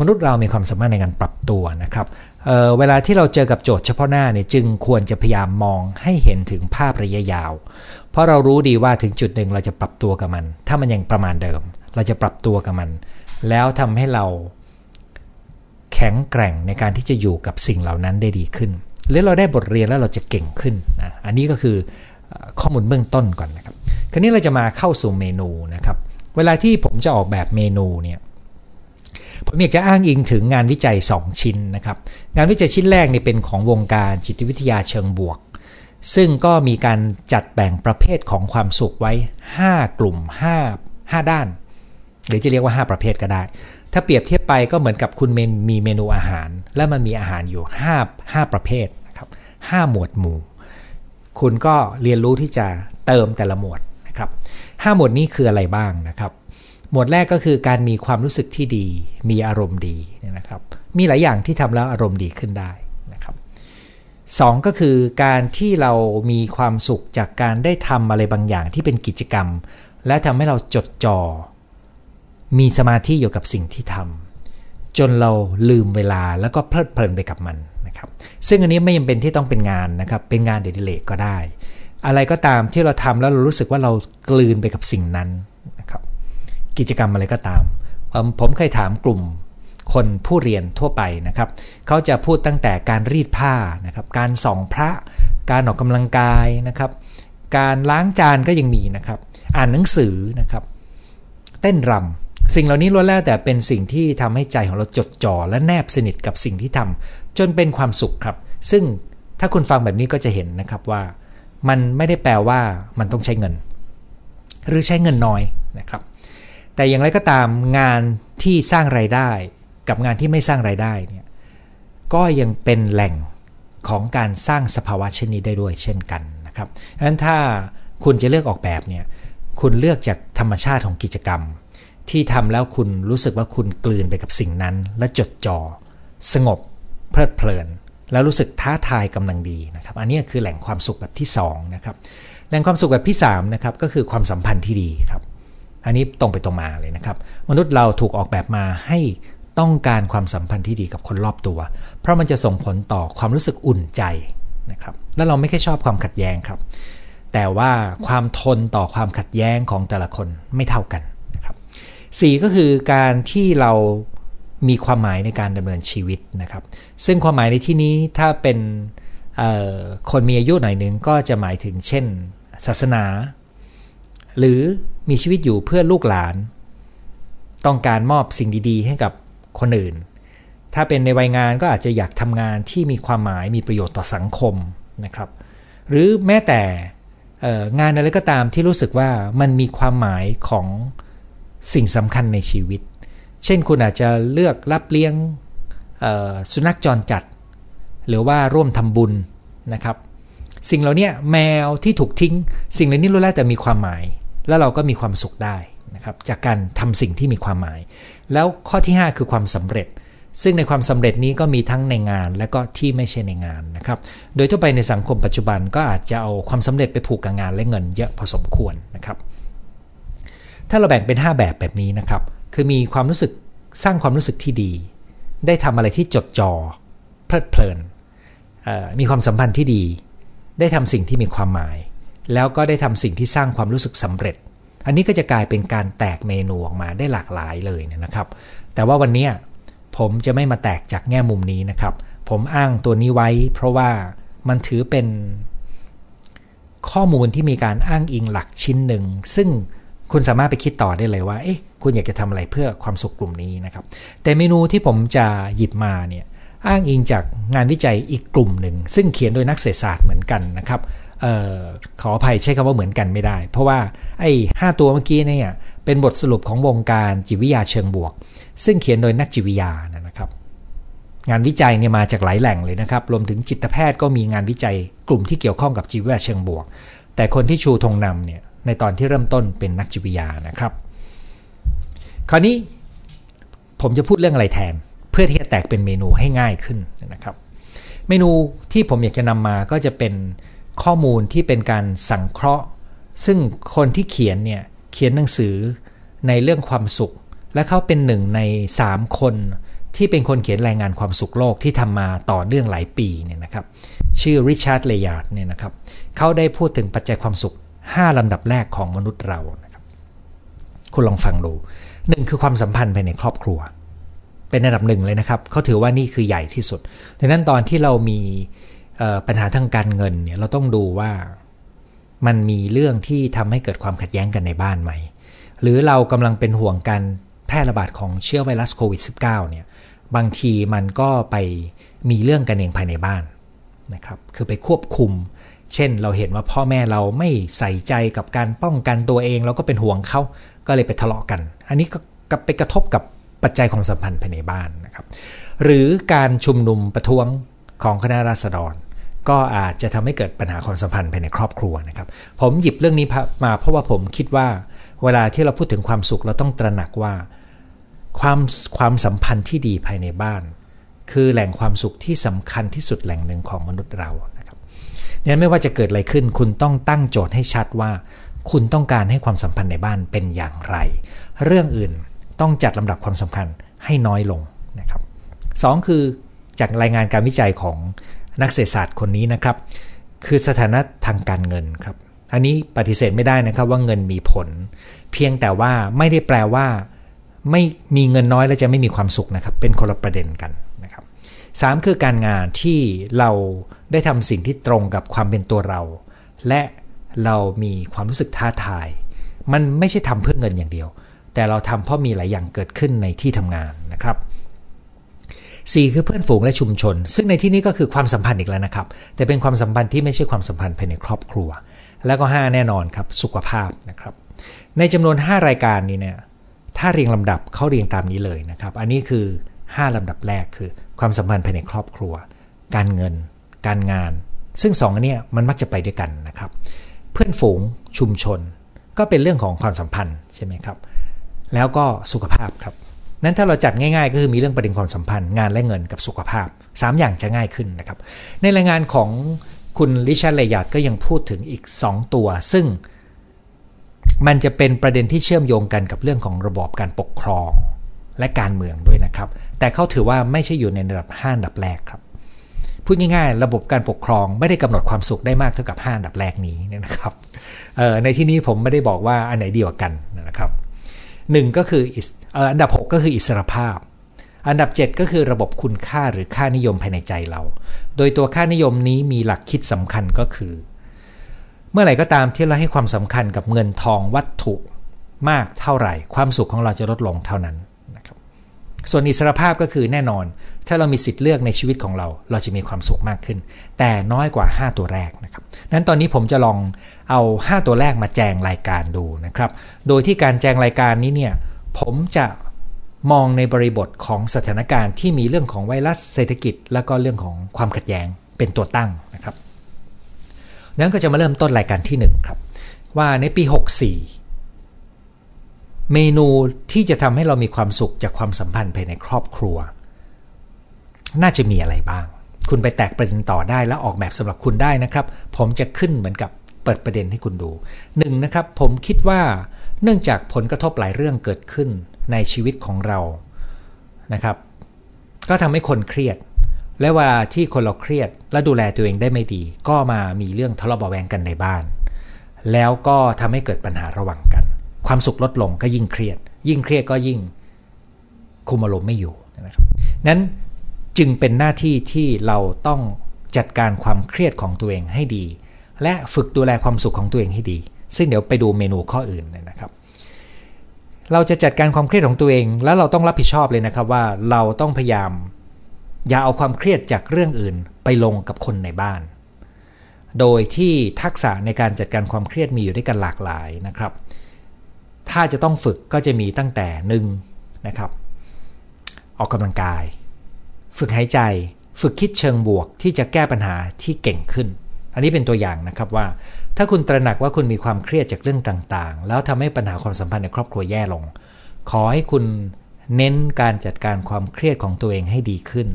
มนุษย์เรามีความสามารถในการปรับตัวนะครับเเวลาที่เราเจอกับโจทย์เฉพาะหน้าเนี่ยจึงควรจะพยายามมองให้เห็นถึงภาพระยะยาว เพราะเรารู้ดีว่าถึงจุดหนึ่งเราจะปรับตัวกับมัน ถ้ามันยังประมาณเดิม เราจะปรับตัวกับมัน แล้วทำให้เราแข็งแกร่งในการที่จะอยู่กับสิ่งเหล่านั้นได้ดีขึ้น หรือเราได้บทเรียนแล้วเราจะเก่งขึ้นนะอันนี้ก็คือข้อมูลเบื้องต้นก่อนนะครับ คราวนี้เราจะมาเข้าสู่เมนูนะครับ เวลาที่ผมจะออกแบบเมนูเนี่ย ผมอยากจะอ้างอิงถึงงานวิจัย 2 ชิ้นนะครับ งานวิจัยชิ้นแรกนี่เป็นของวงการจิตวิทยาเชิงบวก ซึ่งก็มีการจัดแบ่งประเภทของความสุขไว้ 5 กลุ่ม 5 5 ด้าน หรือจะเรียกว่า 5 ประเภทก็ได้ ถ้าเปรียบเทียบไปก็เหมือนกับคุณมีเมนูอาหาร และมันมีอาหารอยู่ 5 5 ประเภทนะครับ5หมวดหมู่ คุณก็เรียนรู้ที่จะเติมแต่ละหมวดนะครับ5หมวดนี้คืออะไรบ้างนะครับ หมวดแรกก็คือการมีความรู้สึกที่ดี มีอารมณ์ดีนะครับ มีหลายอย่างที่ทำแล้วอารมณ์ดีขึ้นได้นะครับสก็คือการที่เรามีความสุขจากการได้ทำอะไรบางอย่างที่เป็นกิจกรรม และทำให้เราจดจอ่อมีสมาธิอยู่กับสิ่งที่ทำจนเราลืมเวลาแล้วก็เพลิดเพลินไปกับมันนะครับซึ่งอันนี้ไม่จำเป็นที่ต้องเป็นงานนะครับเป็นงานเดลิเลกก็ได้ อะไรก็ตามที่เราทำแล้วเรารู้สึกว่าเรากลืนไปกับสิ่งนั้น กิจกรรมอะไรก็ตาม ผมเคยถามกลุ่มคนผู้เรียนทั่วไปนะครับ เขาจะพูดตั้งแต่การรีดผ้านะครับ การส่องพระ การออกกำลังกายนะครับ การล้างจานก็ยังมีนะครับ อ่านหนังสือนะครับ เต้นรำสิ่งเหล่านี้ล้วนแล้วแต่เป็นสิ่งที่ทำให้ใจของเราจดจ่อและแนบสนิทกับสิ่งที่ทำจนเป็นความสุขครับ ซึ่งถ้าคุณฟังแบบนี้ก็จะเห็นนะครับว่า มันไม่ได้แปลว่ามันต้องใช้เงิน หรือใช้เงินน้อยนะครับ แต่อย่างไรก็ตามงานที่สร้างไรายได้ กับงานที่ไม่สร้างไรายได้เนี่ยก็ยังเป็นแหล่งของการสร้างสภาวะเช่นนี้ได้ด้วยเช่นกันนะครับดังนั้นถ้าคุณจะเลือกออกแบบเนี่ยคุณเลือกจากธรรมชาติของกิจกรรม ที่ทำแล้วคุณรู้สึกว่าคุณกลืนไปกับสิ่งนั้น และจดจอ่อสงบ เพลิดเพลิน แล้วรู้สึกท้าทายกำลังดีนะครับ อันนี้คือแหล่งความสุขแบบที่2นะครับแหล่งความสุขแบบที่3นะครับก็คือความสัมพันธ์ที่ดีครับ อันนี้ตรงไปตรงมาเลยนะครับ มนุษย์เราถูกออกแบบมาให้ต้องการความสัมพันธ์ที่ดีกับคนรอบตัว เพราะมันจะส่งผลต่อความรู้สึกอุ่นใจนะครับ แล้วเราไม่แค่ชอบความขัดแย้งครับ แต่ว่าความทนต่อความขัดแย้งของแต่ละคนไม่เท่ากันนะครับสก็คือการที่เรามีความหมายในการดำเนินชีวิตนะครับ ซึ่งความหมายในที่นี้ถ้าเป็นคนมีอายุหน่อยนึงก็จะหมายถึงเช่น ศาสนา หรือ มีชีวิตอยู่เพื่อลูกหลาน ต้องการมอบสิ่งดีๆ ให้กับคนอื่น ถ้าเป็นในวัยงานก็อาจจะอยากทำงานที่มีความหมายมีประโยชน์ต่อสังคมนะครับ หรือแม้แต่งานอะไรก็ตามที่รู้สึกว่ามันมีความหมายของสิ่งสำคัญในชีวิต เช่นคุณอาจจะเลือกรับเลี้ยงสุนัขจรจัด หรือว่าร่วมทำบุญนะครับ สิ่งเหล่านี้แมวที่ถูกทิ้ง สิ่งเหล่านี้รู้แล้วแต่มีความหมาย แล้วเราก็มีความสุขได้นะครับจากการทำสิ่งที่มีความหมาย แล้วข้อที่ 5 คือความสำเร็จ ซึ่งในความสำเร็จนี้ก็มีทั้งในงานและก็ที่ไม่ใช่ในงานนะครับ โดยทั่วไปในสังคมปัจจุบันก็อาจจะเอาความสำเร็จไปผูกกับงานและเงินเยอะพอสมควรนะครับ ถ้าเราแบ่งเป็น 5 แบบแบบนี้นะครับ คือมีความรู้สึกสร้างความรู้สึกที่ดี ได้ทำอะไรที่จดจอ่อเพลิดเพลินมีความสัมพันธ์ที่ดี ได้ทำสิ่งที่มีความหมาย แล้วก็ได้ทำสิ่งที่สร้างความรู้สึกสำเร็จ อันนี้ก็จะกลายเป็นการแตกเมนูออกมาได้หลากหลายเลยนะครับ แต่ว่าวันนี้ผมจะไม่มาแตกจากแง่มุมนี้นะครับ ผมอ้างตัวนี้ไว้เพราะว่ามันถือเป็นข้อมูลที่มีการอ้างอิงหลักชิ้นหนึ่ง ซึ่งคุณสามารถไปคิดต่อได้เลยว่า เอ๊ะ คุณอยากจะทำอะไรเพื่อความสุขกลุ่มนี้นะครับ แต่เมนูที่ผมจะหยิบมาเนี่ย อ้างอิงจากงานวิจัยอีกกลุ่มหนึ่ง ซึ่งเขียนโดยนักเศรษฐศาสตร์เหมือนกันนะครับ ออขออภัยใช้คำว่าเหมือนกันไม่ได้ เพราะว่าไอ้หตัวเมื่อกี้เนี่ยเป็นบทสรุปของวงการจิตวิทยาเชิงบวก ซึ่งเขียนโดยนักจิตวิทยานะครับ งานวิจัยเนี่ยมาจากหลายแหล่งเลยนะครับ รวมถึงจิตแพทย์ก็มีงานวิจัยกลุ่มที่เกี่ยวข้องกับชีววิทยาเชิงบวก แต่คนที่ชูธงนำเนี่ยในตอนที่เริ่มต้นเป็นนักจิตวิทยานะครับ คราวนี้ผมจะพูดเรื่องอะไรแทน เพื่อที่จะแตกเป็นเมนูให้ง่ายขึ้นนะครับ เมนูที่ผมอยากจะนำมาก็จะเป็น ข้อมูลที่เป็นการสังเคราะห์ ซึ่งคนที่เขียนเนี่ยเขียนหนังสือในเรื่องความสุข และเขาเป็นหนึ่งใน 3 คนที่เป็นคนเขียนรายงานความสุขโลกที่ทำมาต่อเนื่องหลายปีเนี่ยนะครับชื่อริชาร์ด เลยาร์ดเนี่ยนะครับเขาได้พูดถึงปัจจัยความสุข 5ลำดับแรกของมนุษย์เรานะครับคุณลองฟังดูหนึ่งคือความสัมพันธ์ภายในครอบครัว เป็นอันดับหนึ่งเลยนะครับเขาถือว่านี่คือใหญ่ที่สุดดังนั้นตอนที่เรามี ปัญหาทางการเงินเนี่ยเราต้องดูว่ามันมีเรื่องที่ทำให้เกิดความขัดแย้งกันในบ้านไหม หรือเรากำลังเป็นห่วงการแพร่ระบาดของเชื้อไวรัสโควิด -19 เนี่ยบางทีมันก็ไปมีเรื่องกันเองภายในบ้านนะครับคือไปควบคุม เช่นเราเห็นว่าพ่อแม่เราไม่ใส่ใจกับการป้องกันตัวเองเราก็เป็นห่วงเขาก็เลยไปทะเลาะกัน อันนี้ก็ไปกระทบกับปัจจัยของสัมพันธ์ภายในบ้านนะครับ หรือการชุมนุมประท้วงของคณะราษฎร ก็อาจจะทำให้เกิดปัญหาความสัมพันธ์ภายในครอบครัวนะครับ ผมหยิบเรื่องนี้มาเพราะว่าผมคิดว่า เวลาที่เราพูดถึงความสุขเราต้องตระหนักว่า ความความสัมพันธ์ที่ดีภายในบ้าน คือแหล่งความสุขที่สำคัญที่สุดแหล่งหนึ่งของมนุษย์เรานะครับดังนั้นไม่ว่าจะเกิดอะไรขึ้น คุณต้องตั้งโจทย์ให้ชัดว่า คุณต้องการให้ความสัมพันธ์ในบ้านเป็นอย่างไร เรื่องอื่นต้องจัดลำดับความสำคัญให้น้อยลงนะครับสคือจากรายงานการวิจัยของ นักเศรษฐศาสตร์คนนี้นะครับ คือสถานะทางการเงินครับ อันนี้ปฏิเสธไม่ได้นะครับว่าเงินมีผล เพียงแต่ว่าไม่ได้แปลว่า ไม่มีเงินน้อยแล้วจะไม่มีความสุขนะครับ เป็นคนละประเด็นกันนะครับสคือการงานที่เราได้ทำสิ่งที่ตรงกับความเป็นตัวเรา และเรามีความรู้สึกท้าทาย มันไม่ใช่ทำเพื่อเงินอย่างเดียว แต่เราทำเพราะมีหลายอย่างเกิดขึ้นในที่ทำงานนะครับ 4 คือเพื่อนฝูงและชุมชน ซึ่งในที่นี้ก็คือความสัมพันธ์อีกแล้วนะครับ แต่เป็นความสัมพันธ์ที่ไม่ใช่ความสัมพันธ์ภายในครอบครัว แล้วก็ 5 แน่นอนครับสุขภาพนะครับ ในจำนวน 5 รายการนี้เนี่ยถ้าเรียงลำดับเขาเรียงตามนี้เลยนะครับ อันนี้คือ 5ลำดับแรกคือ ความสัมพันธ์ภายในครอบครัว การเงิน การงาน ซึ่ง2อันนี้มันมักจะไปด้วยกันนะครับ เพื่อนฝูงชุมชน ก็เป็นเรื่องของความสัมพันธ์ใช่ไหมครับ แล้วก็สุขภาพครับ นั้นถ้าเราจัดง่ายๆ ก็คือมีเรื่องประเด็นความสัมพันธ์งานและเงินกับสุขภาพ 3 อย่างจะง่ายขึ้นนะครับ ในรายงานของคุณลิชาเลยาดก็ยังพูดถึงอีก 2 ตัว ซึ่งมันจะเป็นประเด็นที่เชื่อมโยงกันกับเรื่องของระบอบการปกครองและการเมืองด้วยนะครับ แต่เขาถือว่าไม่ใช่อยู่ในระดับ5อันดับแรกครับพูดง่ายๆ ระบบการปกครองไม่ได้กำหนดความสุขได้มากเท่ากับ5อันดับแรกนี้นะครับในที่นี้ผมไม่ได้บอกว่าอันไหนดีกว่ากันนะครับ หนึ่งก็คืออันดับ 6 ก็คืออิสรภาพ อันดับ 7 ก็คือระบบคุณค่าหรือค่านิยมภายในใจเรา โดยตัวค่านิยมนี้มีหลักคิดสำคัญก็คือ เมื่อไหร่ก็ตามที่เราให้ความสำคัญกับเงินทองวัตถุมากเท่าไหร่ ความสุขของเราจะลดลงเท่านั้นนะครับส่วนอิสรภาพก็คือแน่นอน ถ้าเรามีสิทธิ์เลือกในชีวิตของเรา เราจะมีความสุขมากขึ้น แต่น้อยกว่า 5 ตัวแรกนะครับนั้นตอนนี้ผมจะลอง เอา 5 ตัวแรกมาแจงรายการดูนะครับ โดยที่การแจงรายการนี้เนี่ยผมจะมองในบริบทของสถานการณ์ที่มีเรื่องของไวรัสเศรษฐกิจ และก็เรื่องของความขัดแย้งเป็นตัวตั้งนะครับนั้นก็จะมาเริ่มต้นรายการที่ 1 ครับ ว่าในปี 64 เมนูที่จะทำให้เรามีความสุขจากความสัมพันธ์ภายในครอบครัว น่าจะมีอะไรบ้าง คุณไปแตกประเด็นต่อได้แล้วออกแบบสำหรับคุณได้นะครับ ผมจะขึ้นเหมือนกับ ปิดประเด็นให้คุณดูหนึ่งนะครับผมคิดว่าเนื่องจากผลกระทบหลายเรื่องเกิดขึ้นในชีวิตของเรานะครับ ก็ทำให้คนเครียด และเวลาที่คนเราเครียด และดูแลตัวเองได้ไม่ดี ก็มามีเรื่องทะเลาะเบาแวงกันในบ้าน แล้วก็ทำให้เกิดปัญหาระหว่างกัน ความสุขลดลงก็ยิ่งเครียด ยิ่งเครียดก็ยิ่งคุมอารมณ์ไม่อยู่นะครับนั้นจึงเป็นหน้าที่ที่เราต้องจัดการความเครียดของตัวเองให้ดี และฝึกดูแลความสุขของตัวเองให้ดี ซึ่งเดี๋ยวไปดูเมนูข้ออื่นนะครับ เราจะจัดการความเครียดของตัวเอง แล้วเราต้องรับผิดชอบเลยนะครับว่าเราต้องพยายาม อย่าเอาความเครียดจากเรื่องอื่นไปลงกับคนในบ้าน โดยที่ทักษะในการจัดการความเครียดมีอยู่ด้วยกันหลากหลายนะครับ ถ้าจะต้องฝึกก็จะมีตั้งแต่หนึ่งนะครับออกกำลังกาย ฝึกหายใจ ฝึกคิดเชิงบวกที่จะแก้ปัญหาที่เก่งขึ้น อันนี้เป็นตัวอย่างนะครับว่า ถ้าคุณตระหนักว่าคุณมีความเครียดจากเรื่องต่างๆ แล้วทำให้ปัญหาความสัมพันธ์ในครอบครัวแย่ลง ขอให้คุณเน้นการจัดการความเครียดของตัวเองให้ดีขึ้น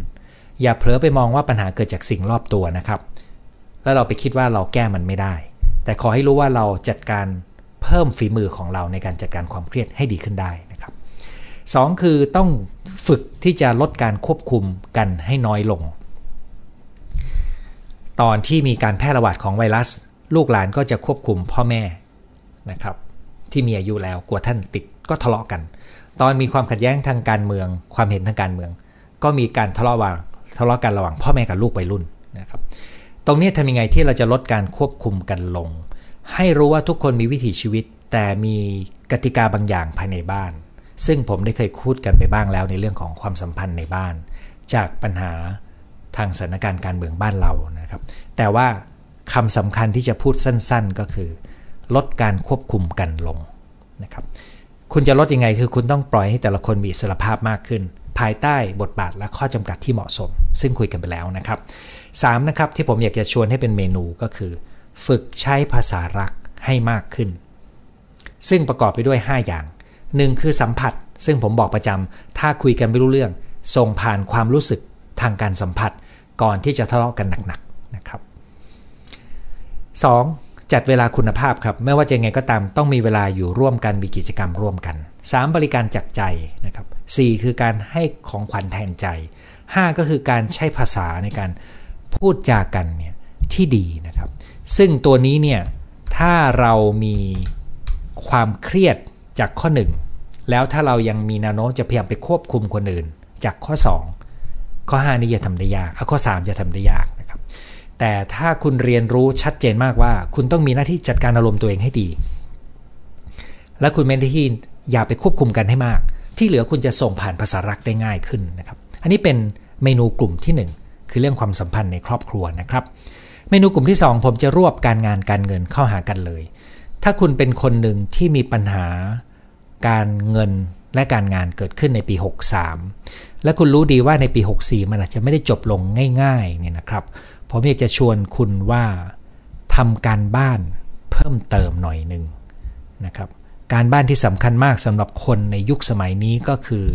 อย่าเผลอไปมองว่าปัญหาเกิดจากสิ่งรอบตัวนะครับ แล้วเราไปคิดว่าเราแก้มันไม่ได้ แต่ขอให้รู้ว่าเราจัดการเพิ่มฝีมือของเราในการจัดการความเครียดให้ดีขึ้นได้นะครับสองคือต้องฝึกที่จะลดการควบคุมกันให้น้อยลง ตอนที่มีการแพร่ระบาดของไวรัส ลูกหลานก็จะควบคุมพ่อแม่นะครับที่มีอายุแล้วกลัวท่านติดก็ทะเลาะกัน ตอนมีความขัดแย้งทางการเมือง ความเห็นทางการเมือง ก็มีการทะเลาะวางทะเลาะกันระหว่างพ่อแม่กับลูกวัยรุ่นนะครับตรงนี้ทำยังไงที่เราจะลดการควบคุมกันลง ให้รู้ว่าทุกคนมีวิถีชีวิต แต่มีกติกาบางอย่างภายในบ้าน ซึ่งผมได้เคยพูดกันไปบ้างแล้วในเรื่องของความสัมพันธ์ในบ้าน จากปัญหา ทางสถานการณ์การเมืองบ้านเรานะครับ แต่ว่าคำสำคัญที่จะพูดสั้นๆก็คือ ลดการควบคุมกันลงนะครับคุณจะลดยังไงคือคุณต้องปล่อยให้แต่ละคนมีอิสรภาพมากขึ้น ภายใต้บทบาทและข้อจำกัดที่เหมาะสม ซึ่งคุยกันไปแล้วนะครับ 3. นะครับที่ผมอยากจะชวนให้เป็นเมนูก็คือ ฝึกใช้ภาษารักให้มากขึ้น ซึ่งประกอบไปด้วย 5 อย่าง 1. คือสัมผัส ซึ่งผมบอกประจำถ้าคุยกันไม่รู้เรื่อง ส่งผ่านความรู้สึกทางการสัมผัส ก่อนที่จะทะเลาะกันหนักๆนะครับ 2. จัดเวลาคุณภาพครับ ไม่ว่าจะยังไงก็ตามต้องมีเวลาอยู่ร่วมกันมีกิจกรรมร่วมกัน 3. บริการจากใจนะครับ 4. คือการให้ของขวัญแทนใจ 5. ก็คือการใช้ภาษาในการพูดจากันเนี่ยที่ดีนะครับ ซึ่งตัวนี้เนี่ยถ้าเรามีความเครียดจากข้อ 1 แล้วถ้าเรายังมีแนวโน้มจะพยายามไปควบคุมคนอื่น จากข้อ2 ข้อ 5 นี่จะทำได้ยากข้อ 3 จะทำได้ยากนะครับ แต่ถ้าคุณเรียนรู้ชัดเจนมากว่า คุณต้องมีหน้าที่จัดการอารมณ์ตัวเองให้ดี และคุณไม่ได้ที่อย่าไปควบคุมกันให้มาก ที่เหลือคุณจะส่งผ่านภาษารักได้ง่ายขึ้นนะครับ อันนี้เป็นเมนูกลุ่มที่ 1 คือเรื่องความสัมพันธ์ในครอบครัวนะครับ เมนูกลุ่มที่ 2 ผมจะรวบการงานการเงินเข้าหากันเลย ถ้าคุณเป็นคนหนึ่งที่มีปัญหาการเงินและการงานเกิดขึ้นในปี 63 และคุณรู้ดีว่าในปี 64 มันอาจจะไม่ได้จบลงง่ายๆเนี่ยนะครับผมอยากจะชวนคุณว่าทำการบ้านเพิ่มเติมหน่อยหนึ่งนะครับการบ้านที่สำคัญมากสำหรับคนในยุคสมัยนี้ก็คือ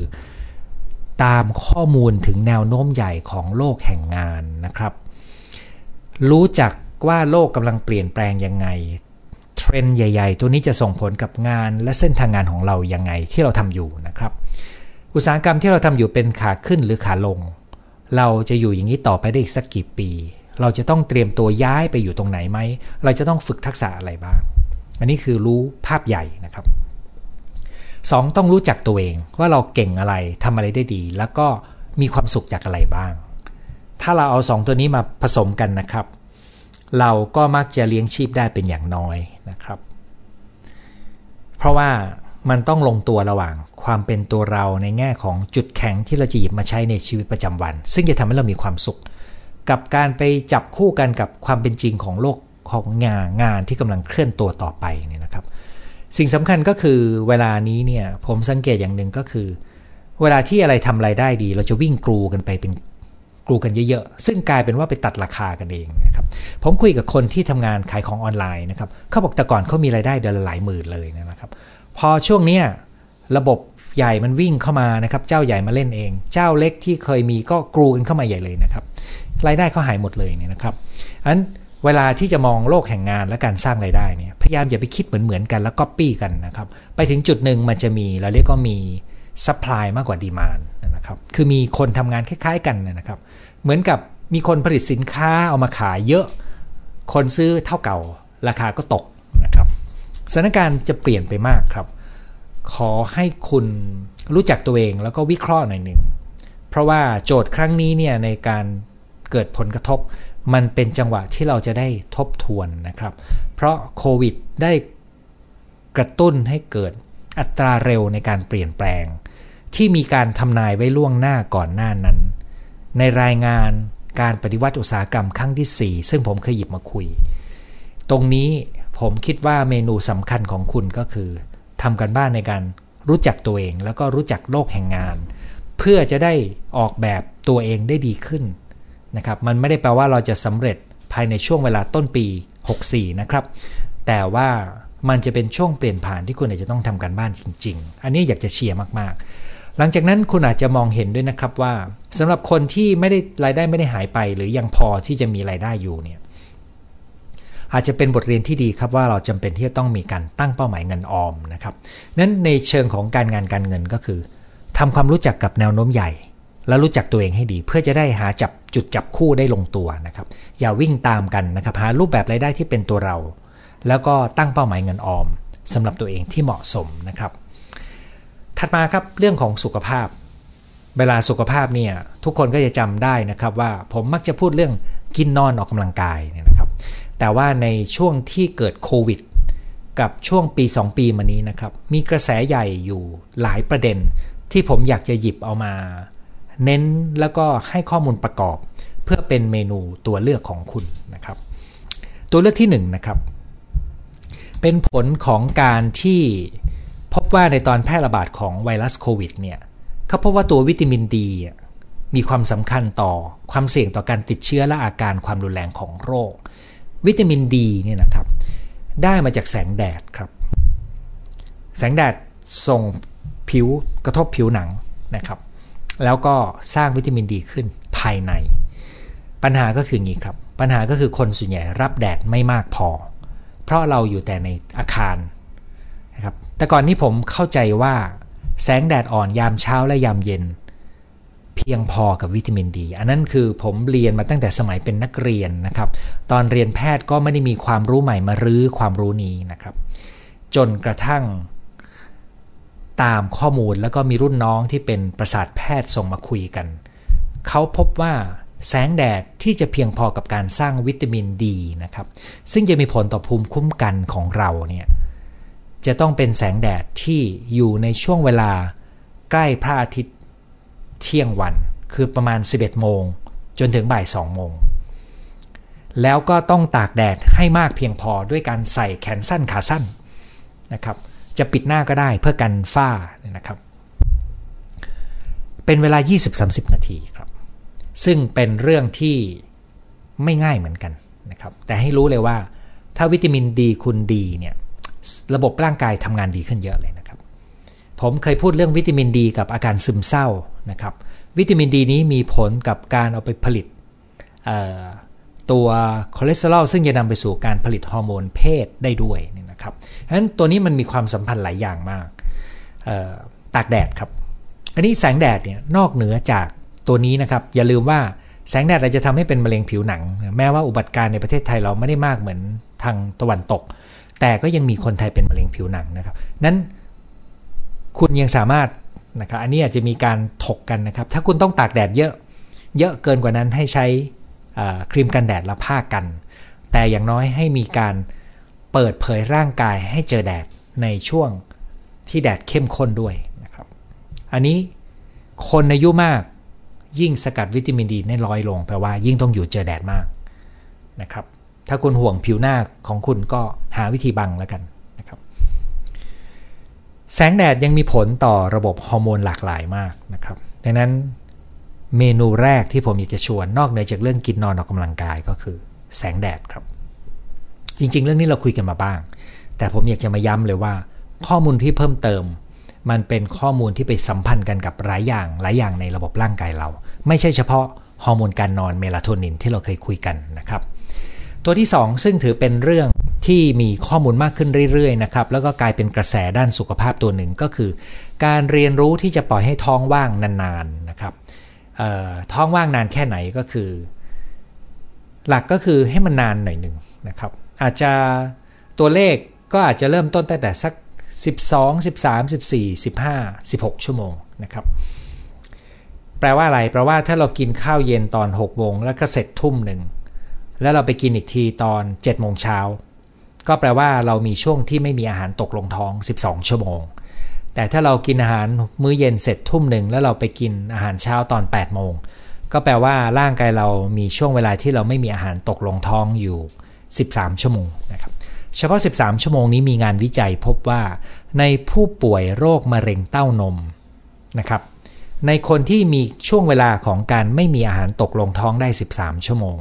ตามข้อมูลถึงแนวโน้มใหญ่ของโลกแห่งงานนะครับ รู้จักว่าโลกกำลังเปลี่ยนแปลงยังไงเทรนด์ใหญ่ ๆ ตัวนี้จะส่งผลกับงานและเส้นทางงานของเรายังไงที่เราทำอยู่นะครับ อุตสาหกรรมที่เราทำอยู่เป็นขาขึ้นหรือขาลง เราจะอยู่อย่างนี้ต่อไปได้อีกสักกี่ปี เราจะต้องเตรียมตัวย้ายไปอยู่ตรงไหนไหม เราจะต้องฝึกทักษะอะไรบ้าง อันนี้คือรู้ภาพใหญ่นะครับ 2. ต้องรู้จักตัวเองว่าเราเก่งอะไรทำอะไรได้ดี แล้วก็มีความสุขจากอะไรบ้าง ถ้าเราเอา 2 ตัวนี้มาผสมกันนะครับ เราก็มักจะเลี้ยงชีพได้เป็นอย่างน้อยนะครับ เพราะว่า มันต้องลงตัวระหว่าง ความเป็นตัวเราในแง่ของจุดแข็งที่เราจะหยิบมาใช้ในชีวิตประจำวัน ซึ่งจะทำให้เรามีความสุข กับการไปจับคู่กันกับความเป็นจริงของโลกของงานงานที่กำลังเคลื่อนตัวต่อไปเนี่ยนะครับ สิ่งสำคัญก็คือเวลานี้เนี่ยผมสังเกตอย่างหนึ่งก็คือ เวลาที่อะไรทำไรายได้ดี เราจะวิ่งกรูกันไปเป็นกรูกันเยอะๆ ซึ่งกลายเป็นว่าไปตัดราคากันเองนะครับ ผมคุยกับคนที่ทำงานขายของออนไลน์นะครับ เขาบอกแต่ก่อนเขามีรายได้เดือนละหลายหมื่นเลยนะครับ พอช่วงเนี้ยระบบใหญ่มันวิ่งเข้ามานะครับ เจ้าใหญ่มาเล่นเอง เจ้าเล็กที่เคยมีก็กรูกันเข้ามาใหญ่เลยนะครับรายได้เขาหายหมดเลยเนี่ยนะครับอันเวลาที่จะมองโลกแห่งงานและการสร้างรายได้เนี่ยพยายามอย่าไปคิดเหมือนๆกันแล้วก๊อปปี้กันนะครับ ไปถึงจุดหนึ่งมันจะมีเราเรียกก็มี supply มากกว่า demand นะครับคือมีคนทำงานคล้ายๆกันนะครับ เหมือนกับมีคนผลิตสินค้าเอามาขายเยอะ คนซื้อเท่าเก่า ราคาก็ตกนะครับ สถานการณ์จะเปลี่ยนไปมากครับ ขอให้คุณรู้จักตัวเองแล้วก็วิเคราะห์หน่อยหนึ่ง เพราะว่าโจทย์ครั้งนี้เนี่ยในการเกิดผลกระทบ มันเป็นจังหวะที่เราจะได้ทบทวนนะครับ เพราะโควิดได้กระตุ้นให้เกิดอัตราเร็วในการเปลี่ยนแปลง ที่มีการทำนายไว้ล่วงหน้าก่อนหน้านั้น ในรายงานการปฏิวัติอุตสาหกรรมครั้งที่ 4 ซึ่งผมเคยหยิบมาคุย ตรงนี้ ผมคิดว่าเมนูสำคัญของคุณก็คือทำกันบ้านในการรู้จักตัวเองแล้วก็รู้จักโลกแห่งงาน เพื่อจะได้ออกแบบตัวเองได้ดีขึ้นนะครับมันไม่ได้แปลว่าเราจะสำเร็จภายในช่วงเวลาต้นปี 64 นะครับ แต่ว่ามันจะเป็นช่วงเปลี่ยนผ่านที่คุณอาจจะต้องทำการบ้านจริง ๆ อันนี้อยากจะเชียร์มากๆ หลังจากนั้นคุณอาจจะมองเห็นด้วยนะครับว่าสำหรับคนที่ไม่ได้รายได้ไม่ได้หายไป หรือยังพอที่จะมีรายได้อยู่เนี่ย อาจจะเป็นบทเรียนที่ดีครับว่าเราจำเป็นที่จะต้องมีการตั้งเป้าหมายเงินออมนะครับนั้นในเชิงของการงานการเงินก็คือทำความรู้จักกับแนวโน้มใหญ่ แล้วรู้จักตัวเองให้ดี เพื่อจะได้หาจับจุดจับคู่ได้ลงตัวนะครับ อย่าวิ่งตามกันนะครับหารูปแบบรายได้ที่เป็นตัวเรา แล้วก็ตั้งเป้าหมายเงินออมสำหรับตัวเองที่เหมาะสมนะครับ ถัดมาครับเรื่องของสุขภาพ เวลาสุขภาพเนี่ยทุกคนก็จะจำได้นะครับว่าผมมักจะพูดเรื่องกินนอนออกกำลังกายเนี่ยนะครับ แต่ว่าในช่วงที่เกิดโควิดกับช่วงปี 2 ปีมานี้นะครับ มีกระแสใหญ่อยู่หลายประเด็น ที่ผมอยากจะหยิบเอามา เน้นแล้วก็ให้ข้อมูลประกอบ เพื่อเป็นเมนูตัวเลือกของคุณนะครับ ตัวเลือกที่1นนะครับ เป็นผลของการที่พบว่าในตอนแพร่ระบาดของไวรัสโควิดเนี่ยเขาพบว่าตัววิตามินดีมีความสำคัญต่อความเสี่ยงต่อการติดเชื้อและอาการความรุนแรงของโรค วิตามินดีเนี่ยนะครับ ได้มาจากแสงแดดครับ แสงแดดส่งผิวกระทบผิวหนังนะครับ แล้วก็สร้างวิตามินดีขึ้นภายใน ปัญหาก็คืออย่างนี้ครับ ปัญหาก็คือคนส่วนใหญ่รับแดดไม่มากพอ เพราะเราอยู่แต่ในอาคารนะครับ แต่ก่อนนี้ผมเข้าใจว่าแสงแดดอ่อนยามเช้าและยามเย็น เพียงพอกับวิตามินดี อันนั้นคือผมเรียนมาตั้งแต่สมัยเป็นนักเรียนนะครับ ตอนเรียนแพทย์ก็ไม่ได้มีความรู้ใหม่มารื้อความรู้นี้นะครับ จนกระทั่งตามข้อมูลแล้วก็มีรุ่นน้องที่เป็นประสาทแพทย์ส่งมาคุยกัน เขาพบว่าแสงแดดที่จะเพียงพอกับการสร้างวิตามินดีนะครับ ซึ่งจะมีผลต่อภูมิคุ้มกันของเราเนี่ยจะต้องเป็นแสงแดดที่อยู่ในช่วงเวลาใกล้พระอาทิตย์ เที่ยงวันคือประมาณ 11 โมง จนถึงบ่าย 2 โมง แล้วก็ต้องตากแดดให้มากเพียงพอด้วยการใส่แขนสั้นขาสั้นนะครับ จะปิดหน้าก็ได้เพื่อกันฝ้านะครับ เป็นเวลา 20-30 นาทีครับ ซึ่งเป็นเรื่องที่ไม่ง่ายเหมือนกันนะครับ แต่ให้รู้เลยว่าถ้าวิตามินดีคุณดีเนี่ยระบบร่างกายทำงานดีขึ้นเยอะเลยนะครับ ผมเคยพูดเรื่องวิตามินดีกับอาการซึมเศร้า นะครับ วิตามินดีนี้มีผลกับการเอาไปผลิตตัวคอเลสเตอรอลซึ่งจะนำไปสู่การผลิตฮอร์โมนเพศได้ด้วยนะครับฉะนั้นตัวนี้มันมีความสัมพันธ์หลายอย่างมากตากแดดครับอันนี้แสงแดดเนี่ยนอกเหนือจากตัวนี้นะครับ อย่าลืมว่าแสงแดดอาจจะทำให้เป็นมะเร็งผิวหนัง แม้ว่าอุบัติการณ์ในประเทศไทยเราไม่ได้มากเหมือนทางตะวันตก แต่ก็ยังมีคนไทยเป็นมะเร็งผิวหนังนะครับนั้นคุณยังสามารถ นะครับอันนี้อาจจะมีการถกกันนะครับ ถ้าคุณต้องตากแดดเยอะ เยอะเกินกว่านั้นให้ใช้ครีมกันแดดและผ้ากัน แต่อย่างน้อยให้มีการเปิดเผยร่างกายให้เจอแดดในช่วงที่แดดเข้มข้นด้วยนะครับ อันนี้คนอายุมากยิ่งสกัดวิตามินดีในร้อยลงแปลว่ายิ่งต้องอยู่เจอแดดมากนะครับ ถ้าคุณห่วงผิวหน้าของคุณก็หาวิธีบังแล้วกัน แสงแดดยังมีผลต่อระบบฮอร์โมนหลากหลายมากนะครับ ดังนั้นเมนูแรกที่ผมอยากจะชวนนอกเหนือจากเรื่องกินนอนออกกำลังกายก็คือ แสงแดดครับ จริง ๆ เรื่องนี้เราคุยกันมาบ้าง แต่ผมอยากจะมาย้ำเลยว่า ข้อมูลที่เพิ่มเติม มันเป็นข้อมูลที่ไปสัมพันธ์กันกับหลายอย่างหลายอย่างในระบบร่างกายเรา ไม่ใช่เฉพาะฮอร์โมนการนอนเมลาโทนินที่เราเคยคุยกันนะครับ ตัวที่ 2 ซึ่งถือเป็นเรื่อง ที่มีข้อมูลมากขึ้นเรื่อยๆนะครับแล้วก็กลายเป็นกระแสด้านสุขภาพตัวหนึ่งก็คือ การเรียนรู้ที่จะปล่อยให้ท้องว่างนานๆนะครับท้องว่างนานแค่ไหนก็คือ หลักก็คือให้มันนานหน่อยหนึ่งนะครับ อาจจะตัวเลขก็อาจจะเริ่มต้นตั้งแต่สัก 12 13 14 15 16 ชั่วโมงนะครับ แปลว่าอะไร แปลว่าถ้าเรากินข้าวเย็นตอน6โมงแล้วก็เสร็จทุ่มหนึ่ง แล้วเราไปกินอีกทีตอน7โมงเช้า ก็แปลว่าเรามีช่วงที่ไม่มีอาหารตกลงท้อง 12 ชั่วโมง แต่ถ้าเรากินอาหารมื้อเย็นเสร็จทุ่มหนึ่งแล้วเราไปกินอาหารเช้าตอน 8 โมง ก็แปลว่าร่างกายเรามีช่วงเวลาที่เราไม่มีอาหารตกลงท้องอยู่ 13 ชั่วโมงนะครับเฉพาะ 13 ชั่วโมงนี้มีงานวิจัยพบว่าในผู้ป่วยโรคมะเร็งเต้านมนะครับ ในคนที่มีช่วงเวลาของการไม่มีอาหารตกลงท้องได้ 13 ชั่วโมง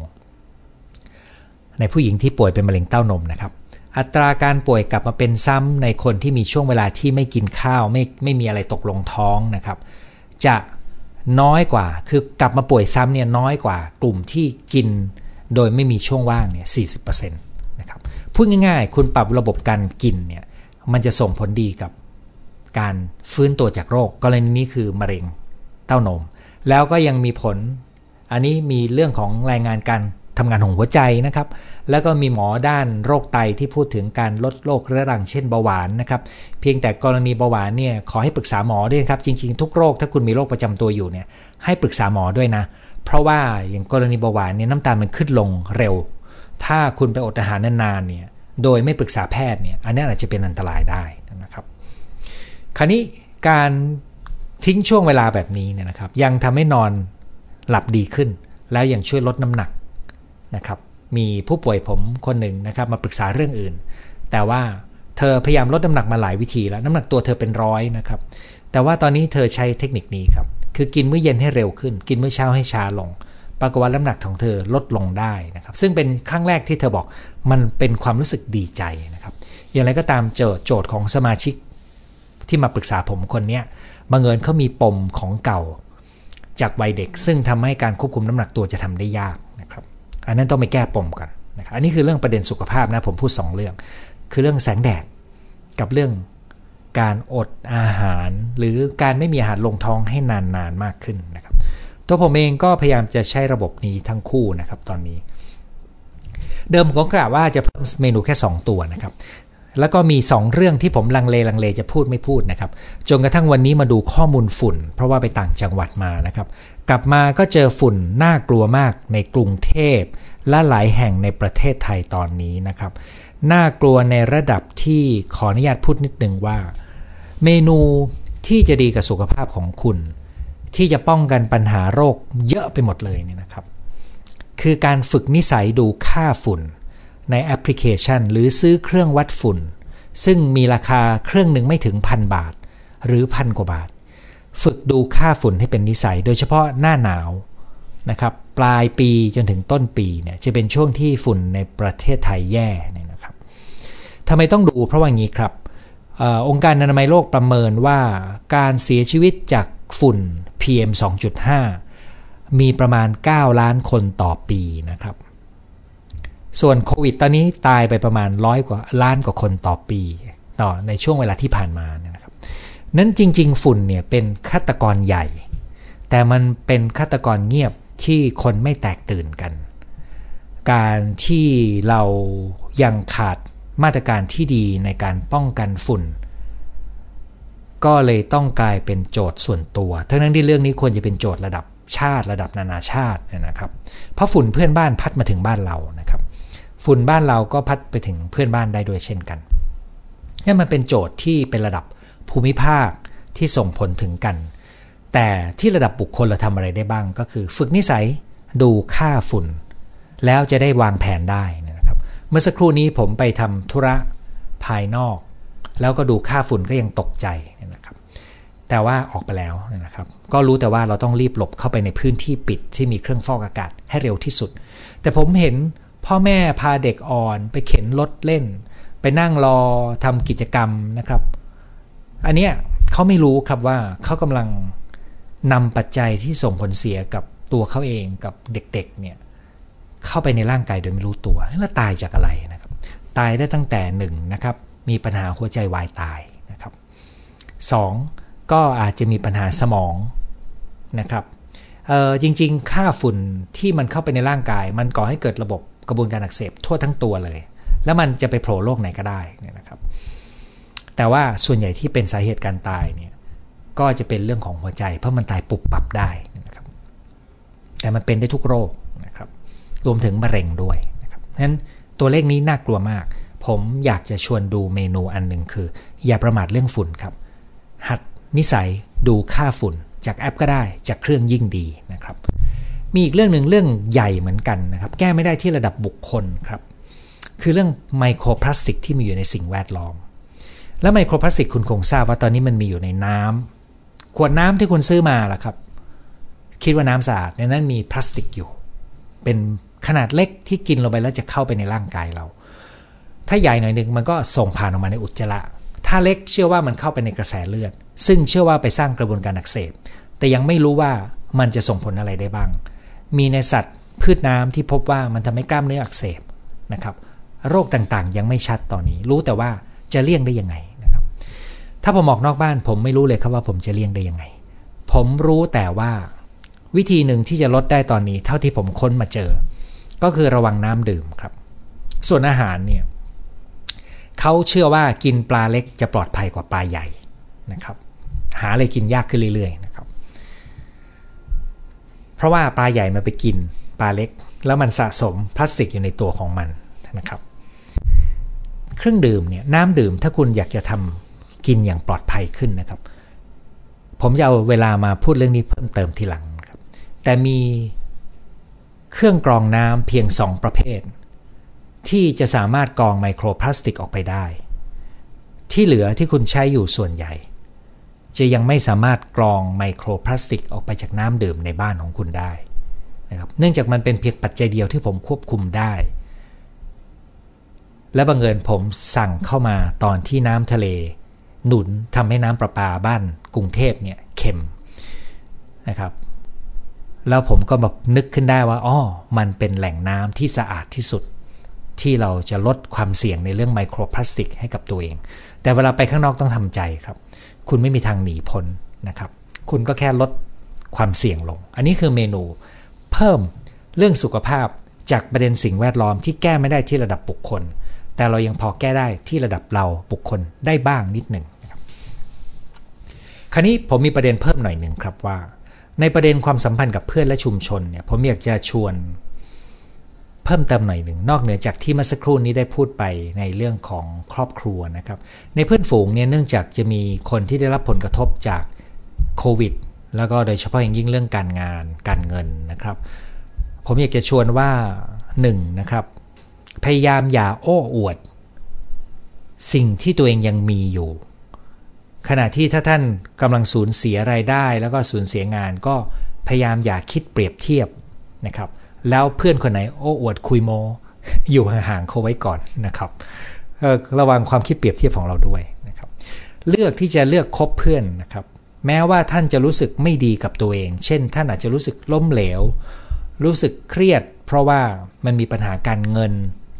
ในผู้หญิงที่ป่วยเป็นมะเร็งเต้านมนะครับ อัตราการป่วยกลับมาเป็นซ้ำในคนที่มีช่วงเวลาที่ไม่กินข้าวไม่ไม่มีอะไรตกลงท้องนะครับ จะน้อยกว่าคือกลับมาป่วยซ้ำเนี่ยน้อยกว่ากลุ่มที่กินโดยไม่มีช่วงว่างเนี่ย40%นะครับพูดง่ายๆ คุณปรับระบบการกินเนี่ยมันจะส่งผลดีกับการฟื้นตัวจากโรคกรณีนี้คือมะเร็งเต้านม แล้วก็ยังมีผล อันนี้มีเรื่องของรายงานการ ทำงานของหัวใจนะครับ แล้วก็มีหมอด้านโรคไตที่พูดถึงการลดโรคเรื้อรังเช่นเบาหวานนะครับ เพียงแต่กรณีเบาหวานเนี่ยขอให้ปรึกษาหมอด้วยครับ จริง ๆ ทุกโรคถ้าคุณมีโรคประจำตัวอยู่เนี่ยให้ปรึกษาหมอด้วยนะ เพราะว่าอย่างกรณีเบาหวานเนี่ยน้ำตาลมันขึ้นลงเร็ว ถ้าคุณไปอดอาหารนานๆเนี่ยโดยไม่ปรึกษาแพทย์เนี่ยอันนี้อาจจะเป็นอันตรายได้นะครับ คราวนี้การทิ้งช่วงเวลาแบบนี้เนี่ยนะครับ ยังทำให้นอนหลับดีขึ้น แล้วยังช่วยลดน้ำหนัก นะครับมีผู้ป่วยผมคนหนึ่งนะครับมาปรึกษาเรื่องอื่น แต่ว่าเธอพยายามลดน้ำหนักมาหลายวิธีแล้วน้ำหนักตัวเธอเป็นร้อยนะครับแต่ว่าตอนนี้เธอใช้เทคนิคนี้ครับคือกินมื้อเย็นให้เร็วขึ้น กินมื้อเช้าให้ช้าลงปรากฏว่าน้ำหนักของเธอลดลงได้นะครับซึ่งเป็นครั้งแรกที่เธอบอกมันเป็นความรู้สึกดีใจนะครับอย่างไรก็ตามโจทย์โจทย์ของสมาชิกที่มาปรึกษาผมคนนี้บังเอิญเขามีปมของเก่า จากวัยเด็ก ซึ่งทำให้การควบคุมน้ำหนักตัวจะทำได้ยาก อันนั้นต้องไปแก้ปมกันนะครับอันนี้คือเรื่องประเด็นสุขภาพนะผมพูด 2 เรื่อง คือเรื่องแสงแดดกับเรื่องการอดอาหาร หรือการไม่มีอาหารลงท้องให้นานๆมากขึ้นนะครับ ตัวผมเองก็พยายามจะใช้ระบบนี้ทั้งคู่นะครับตอนนี้ เดิมผมก็กะว่าจะเพิ่มเมนูแค่ 2 ตัวนะครับ แล้วก็มี 2 เรื่องที่ผมลังเลลังเลจะพูดไม่พูดนะครับ จนกระทั่งวันนี้มาดูข้อมูลฝุ่น เพราะว่าไปต่างจังหวัดมานะครับ กลับมาก็เจอฝุ่นน่ากลัวมากในกรุงเทพ และหลายแห่งในประเทศไทยตอนนี้นะครับ น่ากลัวในระดับที่ขออนุญาตพูดนิดนึงว่า เมนูที่จะดีกับสุขภาพของคุณ ที่จะป้องกันปัญหาโรคเยอะไปหมดเลยเนี่ยนะครับ คือการฝึกนิสัยดูค่าฝุ่น ในแอปพลิเคชัน หรือซื้อเครื่องวัดฝุ่น ซึ่งมีราคาเครื่องหนึ่งไม่ถึงพันบาท หรือพันกว่าบาท ฝึกดูค่าฝุ่นให้เป็นนิสัย โดยเฉพาะหน้าหนาวนะครับปลายปีจนถึงต้นปีเนี่ยจะเป็นช่วงที่ฝุ่นในประเทศไทยแย่เนี่ยนะครับทำไมต้องดูเพราะว่างี้ครับอองค์การอนามัยโลกประเมินว่าการเสียชีวิตจากฝุ่น PM 2.5 มีประมาณ 9 ล้านคนต่อปีนะครับ ส่วนโควิดตอนนี้ตายไปประมาณร้อยกว่าล้านกว่าคนต่อปีต่อในช่วงเวลาที่ผ่านมานะครับ นั้นจริง ๆ ฝุ่นเนี่ยเป็นฆาตกรใหญ่ แต่มันเป็นฆาตกรเงียบที่คนไม่แตกตื่นกัน การที่เรายังขาดมาตรการที่ดีในการป้องกันฝุ่น ก็เลยต้องกลายเป็นโจทย์ส่วนตัวทั้งนั้นที่เรื่องนี้ควรจะเป็นโจทย์ระดับชาติระดับนานาชาตินะครับ เพราะฝุ่นเพื่อนบ้านพัดมาถึงบ้านเรานะครับ ฝุ่นบ้านเราก็พัดไปถึงเพื่อนบ้านได้ด้วยเช่นกันนี่มันเป็นโจทย์ที่เป็นระดับภูมิภาคที่ส่งผลถึงกัน แต่ที่ระดับบุคคลเราทำอะไรได้บ้างก็คือ ฝึกนิสัยดูค่าฝุ่น แล้วจะได้วางแผนได้นะครับ เมื่อสักครู่นี้ผมไปทำธุระภายนอก แล้วก็ดูค่าฝุ่นก็ยังตกใจนะครับ แต่ว่าออกไปแล้วนะครับ ก็รู้แต่ว่าเราต้องรีบหลบเข้าไปในพื้นที่ปิดที่มีเครื่องฟอกอากาศให้เร็วที่สุด แต่ผมเห็น พ่อแม่พาเด็กอ่อนไปเข็นรถเล่น ไปนั่งรอทำกิจกรรมนะครับ อันเนี้ยเขาไม่รู้ครับว่าเขากำลังนำปัจจัยที่ส่งผลเสียกับตัวเขาเองกับเด็กๆเนี่ยเข้าไปในร่างกายโดยไม่รู้ตัวแล้วตายจากอะไรนะครับ ตายได้ตั้งแต่หนึ่งนะครับ มีปัญหาหัวใจวายตายนะครับสองก็อาจจะมีปัญหาสมองนะครับจริงๆ ค่าฝุ่นที่มันเข้าไปในร่างกาย มันก่อให้เกิดระบบ กระบวนการอักเสบทั่วทั้งตัวเลย แล้วมันจะไปโผล่โรคไหนก็ได้นะครับ แต่ว่าส่วนใหญ่ที่เป็นสาเหตุการตายเนี่ยก็จะเป็นเรื่องของหัวใจ เพราะมันตายปุบปับได้นะครับ แต่มันเป็นได้ทุกโรคนะครับ รวมถึงมะเร็งด้วยนะครับฉะนั้นตัวเลขนี้น่ากลัวมาก ผมอยากจะชวนดูเมนูอันหนึ่งคือ อย่าประมาทเรื่องฝุ่นครับ หัดนิสัยดูค่าฝุ่นจากแอปก็ได้จากเครื่องยิ่งดีนะครับ มีอีกเรื่องหนึ่งเรื่องใหญ่เหมือนกันนะครับ แก้ไม่ได้ที่ระดับบุคคลครับ คือเรื่องไมโครพลาสติกที่มีอยู่ในสิ่งแวดล้อม แล้วไมโครพลาสติกคุณคงทราบว่าตอนนี้มันมีอยู่ในน้ำขวดน้ำที่คุณซื้อมาล่ะครับ คิดว่าน้ำสะอาดในนั้นมีพลาสติกอยู่ เป็นขนาดเล็กที่กินลงไปแล้วจะเข้าไปในร่างกายเรา ถ้าใหญ่หน่อยหนึ่งมันก็ส่งผ่านออกมาในอุจจาระ ถ้าเล็กเชื่อว่ามันเข้าไปในกระแสเลือด ซึ่งเชื่อว่าไปสร้างกระบวนการอักเสบ แต่ยังไม่รู้ว่ามันจะส่งผลอะไรได้บ้าง มีในสัตว์พืชน้ำที่พบว่ามันทำให้กล้ามเนื้ออักเสบนะครับ โรคต่างๆ ยังไม่ชัดตอนนี้ รู้แต่ว่าจะเลี่ยงได้ยังไงนะครับ ถ้าผมออกนอกบ้านผมไม่รู้เลยครับว่าผมจะเลี่ยงได้ยังไง ผมรู้แต่ว่าวิธีหนึ่งที่จะลดได้ตอนนี้ เท่าที่ผมค้นมาเจอ ก็คือระวังน้ำดื่มครับ ส่วนอาหารเนี่ยเขาเชื่อว่ากินปลาเล็กจะปลอดภัยกว่าปลาใหญ่นะครับ หาอะไรกินยากขึ้นเรื่อยๆนะ เพราะว่าปลาใหญ่มันไปกินปลาเล็ก แล้วมันสะสมพลาสติกอยู่ในตัวของมันนะครับ เครื่องดื่มเนี่ยน้ำดื่มถ้าคุณอยากจะทำกินอย่างปลอดภัยขึ้นนะครับ ผมจะเอาเวลามาพูดเรื่องนี้เพิ่มเติมทีหลังครับแต่มีเครื่องกรองน้ำเพียง 2 ประเภท ที่จะสามารถกรองไมโครพลาสติกออกไปได้ ที่เหลือที่คุณใช้อยู่ส่วนใหญ่ จะยังไม่สามารถกรองไมโครพลาสติกออกไปจากน้ำดื่มในบ้านของคุณได้นะครับเนื่องจากมันเป็นเพียงปัจจัยเดียวที่ผมควบคุมได้ และบังเอิญผมสั่งเข้ามาตอนที่น้ำทะเล หนุนทำให้น้ำประปาบ้านกรุงเทพเนี่ยเค็มนะครับแล้วผมก็แบบนึกขึ้นได้ว่าอ๋อมันเป็นแหล่งน้ำที่สะอาดที่สุด ที่เราจะลดความเสี่ยงในเรื่องไมโครพลาสติกให้กับตัวเอง แต่เวลาไปข้างนอกต้องทำใจครับ คุณไม่มีทางหนีพ้นนะครับ คุณก็แค่ลดความเสี่ยงลง อันนี้คือเมนูเพิ่มเรื่องสุขภาพจากประเด็นสิ่งแวดล้อมที่แก้ไม่ได้ที่ระดับบุคคล แต่เรายังพอแก้ได้ที่ระดับเราบุคคลได้บ้างนิดหนึ่งนะครับคราวนี้ผมมีประเด็นเพิ่มหน่อยหนึ่งครับว่า ในประเด็นความสัมพันธ์กับเพื่อนและชุมชนเนี่ยผมอยากจะชวน เพิ่มเติมหน่อยหนึ่งนอกเหนือจากที่เมื่อสักครู่นี้ได้พูดไปในเรื่องของครอบครัวนะครับ ในเพื่อนฝูงเนี่ยเนื่องจากจะมีคนที่ได้รับผลกระทบจากโควิดแล้วก็โดยเฉพาะอย่างยิ่งเรื่องการงานการเงินนะครับ ผมอยากจะชวนว่า1นะครับ พยายามอย่าโอ้อวด สิ่งที่ตัวเองยังมีอยู่ ขณะที่ถ้าท่านกำลังสูญเสียรายได้ แล้วก็สูญเสียงานก็พยายามอย่าคิดเปรียบเทียบนะครับ แล้วเพื่อนคนไหนโอ้อวดคุยโม อยู่ห่างๆเขาไว้ก่อนนะครับระวังความคิดเปรียบเทียบของเราด้วยนะครับ เลือกที่จะเลือกคบเพื่อนนะครับ แม้ว่าท่านจะรู้สึกไม่ดีกับตัวเอง เช่น ท่านอาจจะรู้สึกล้มเหลว รู้สึกเครียด เพราะว่ามันมีปัญหาการเงิน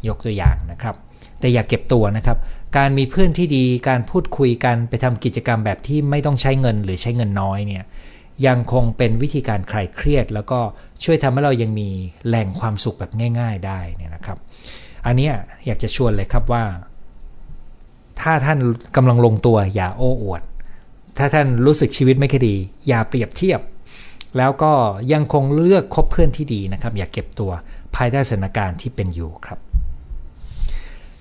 ยกตัวอย่างนะครับ แต่อย่าเก็บตัวนะครับ การมีเพื่อนที่ดีการพูดคุยกันไปทำกิจกรรมแบบที่ไม่ต้องใช้เงินหรือใช้เงินน้อยเนี่ย ยังคงเป็นวิธีการคลายเครียด แล้วก็ช่วยทำให้เรายังมีแหล่งความสุขแบบง่าย ๆ ได้เนี่ยนะครับ อันนี้อยากจะชวนเลยครับว่า ถ้าท่านกำลังลงตัวอย่าโอ้อวด ถ้าท่านรู้สึกชีวิตไม่คดี อย่าเปรียบเทียบ แล้วก็ยังคงเลือกคบเพื่อนที่ดีนะครับ อย่าเก็บตัวภายใต้สถานการณ์ที่เป็นอยู่ครับ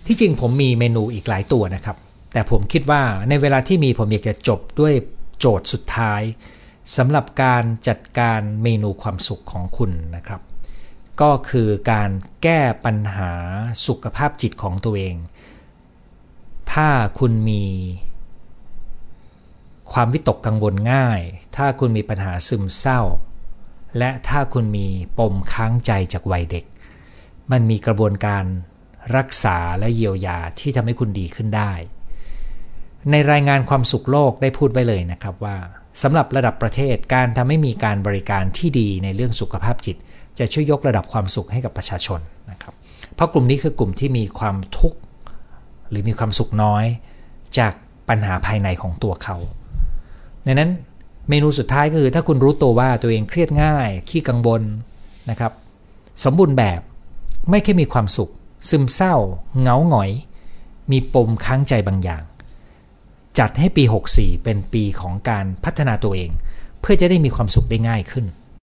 ที่จริงผมมีเมนูอีกหลายตัวนะครับ แต่ผมคิดว่าในเวลาที่มีผมอยากจะจบด้วยโจทย์สุดท้าย สำหรับการจัดการเมนูความสุขของคุณนะครับ ก็คือการแก้ปัญหาสุขภาพจิตของตัวเอง ถ้าคุณมีความวิตกกังวลง่าย ถ้าคุณมีปัญหาซึมเศร้า และถ้าคุณมีปมค้างใจจากวัยเด็ก มันมีกระบวนการรักษาและเยียวยาที่ทำให้คุณดีขึ้นได้ ในรายงานความสุขโลกได้พูดไว้เลยนะครับว่า สำหรับระดับประเทศการทำให้มีการบริการที่ดีในเรื่องสุขภาพจิต จะช่วยยกระดับความสุขให้กับประชาชนนะครับ เพราะกลุ่มนี้คือกลุ่มที่มีความทุกข์หรือมีความสุขน้อย จากปัญหาภายในของตัวเขาดังนั้นเมนูสุดท้ายก็คือถ้าคุณรู้ตัวว่าตัวเองเครียดง่าย ขี้กังวลนะครับ สมบูรณ์แบบไม่แค่มีความสุข ซึมเศร้าเงาหงอย มีปมค้างใจบางอย่าง จัดให้ปี 64 เป็นปีของการพัฒนาตัวเอง เพื่อจะได้มีความสุขได้ง่ายขึ้น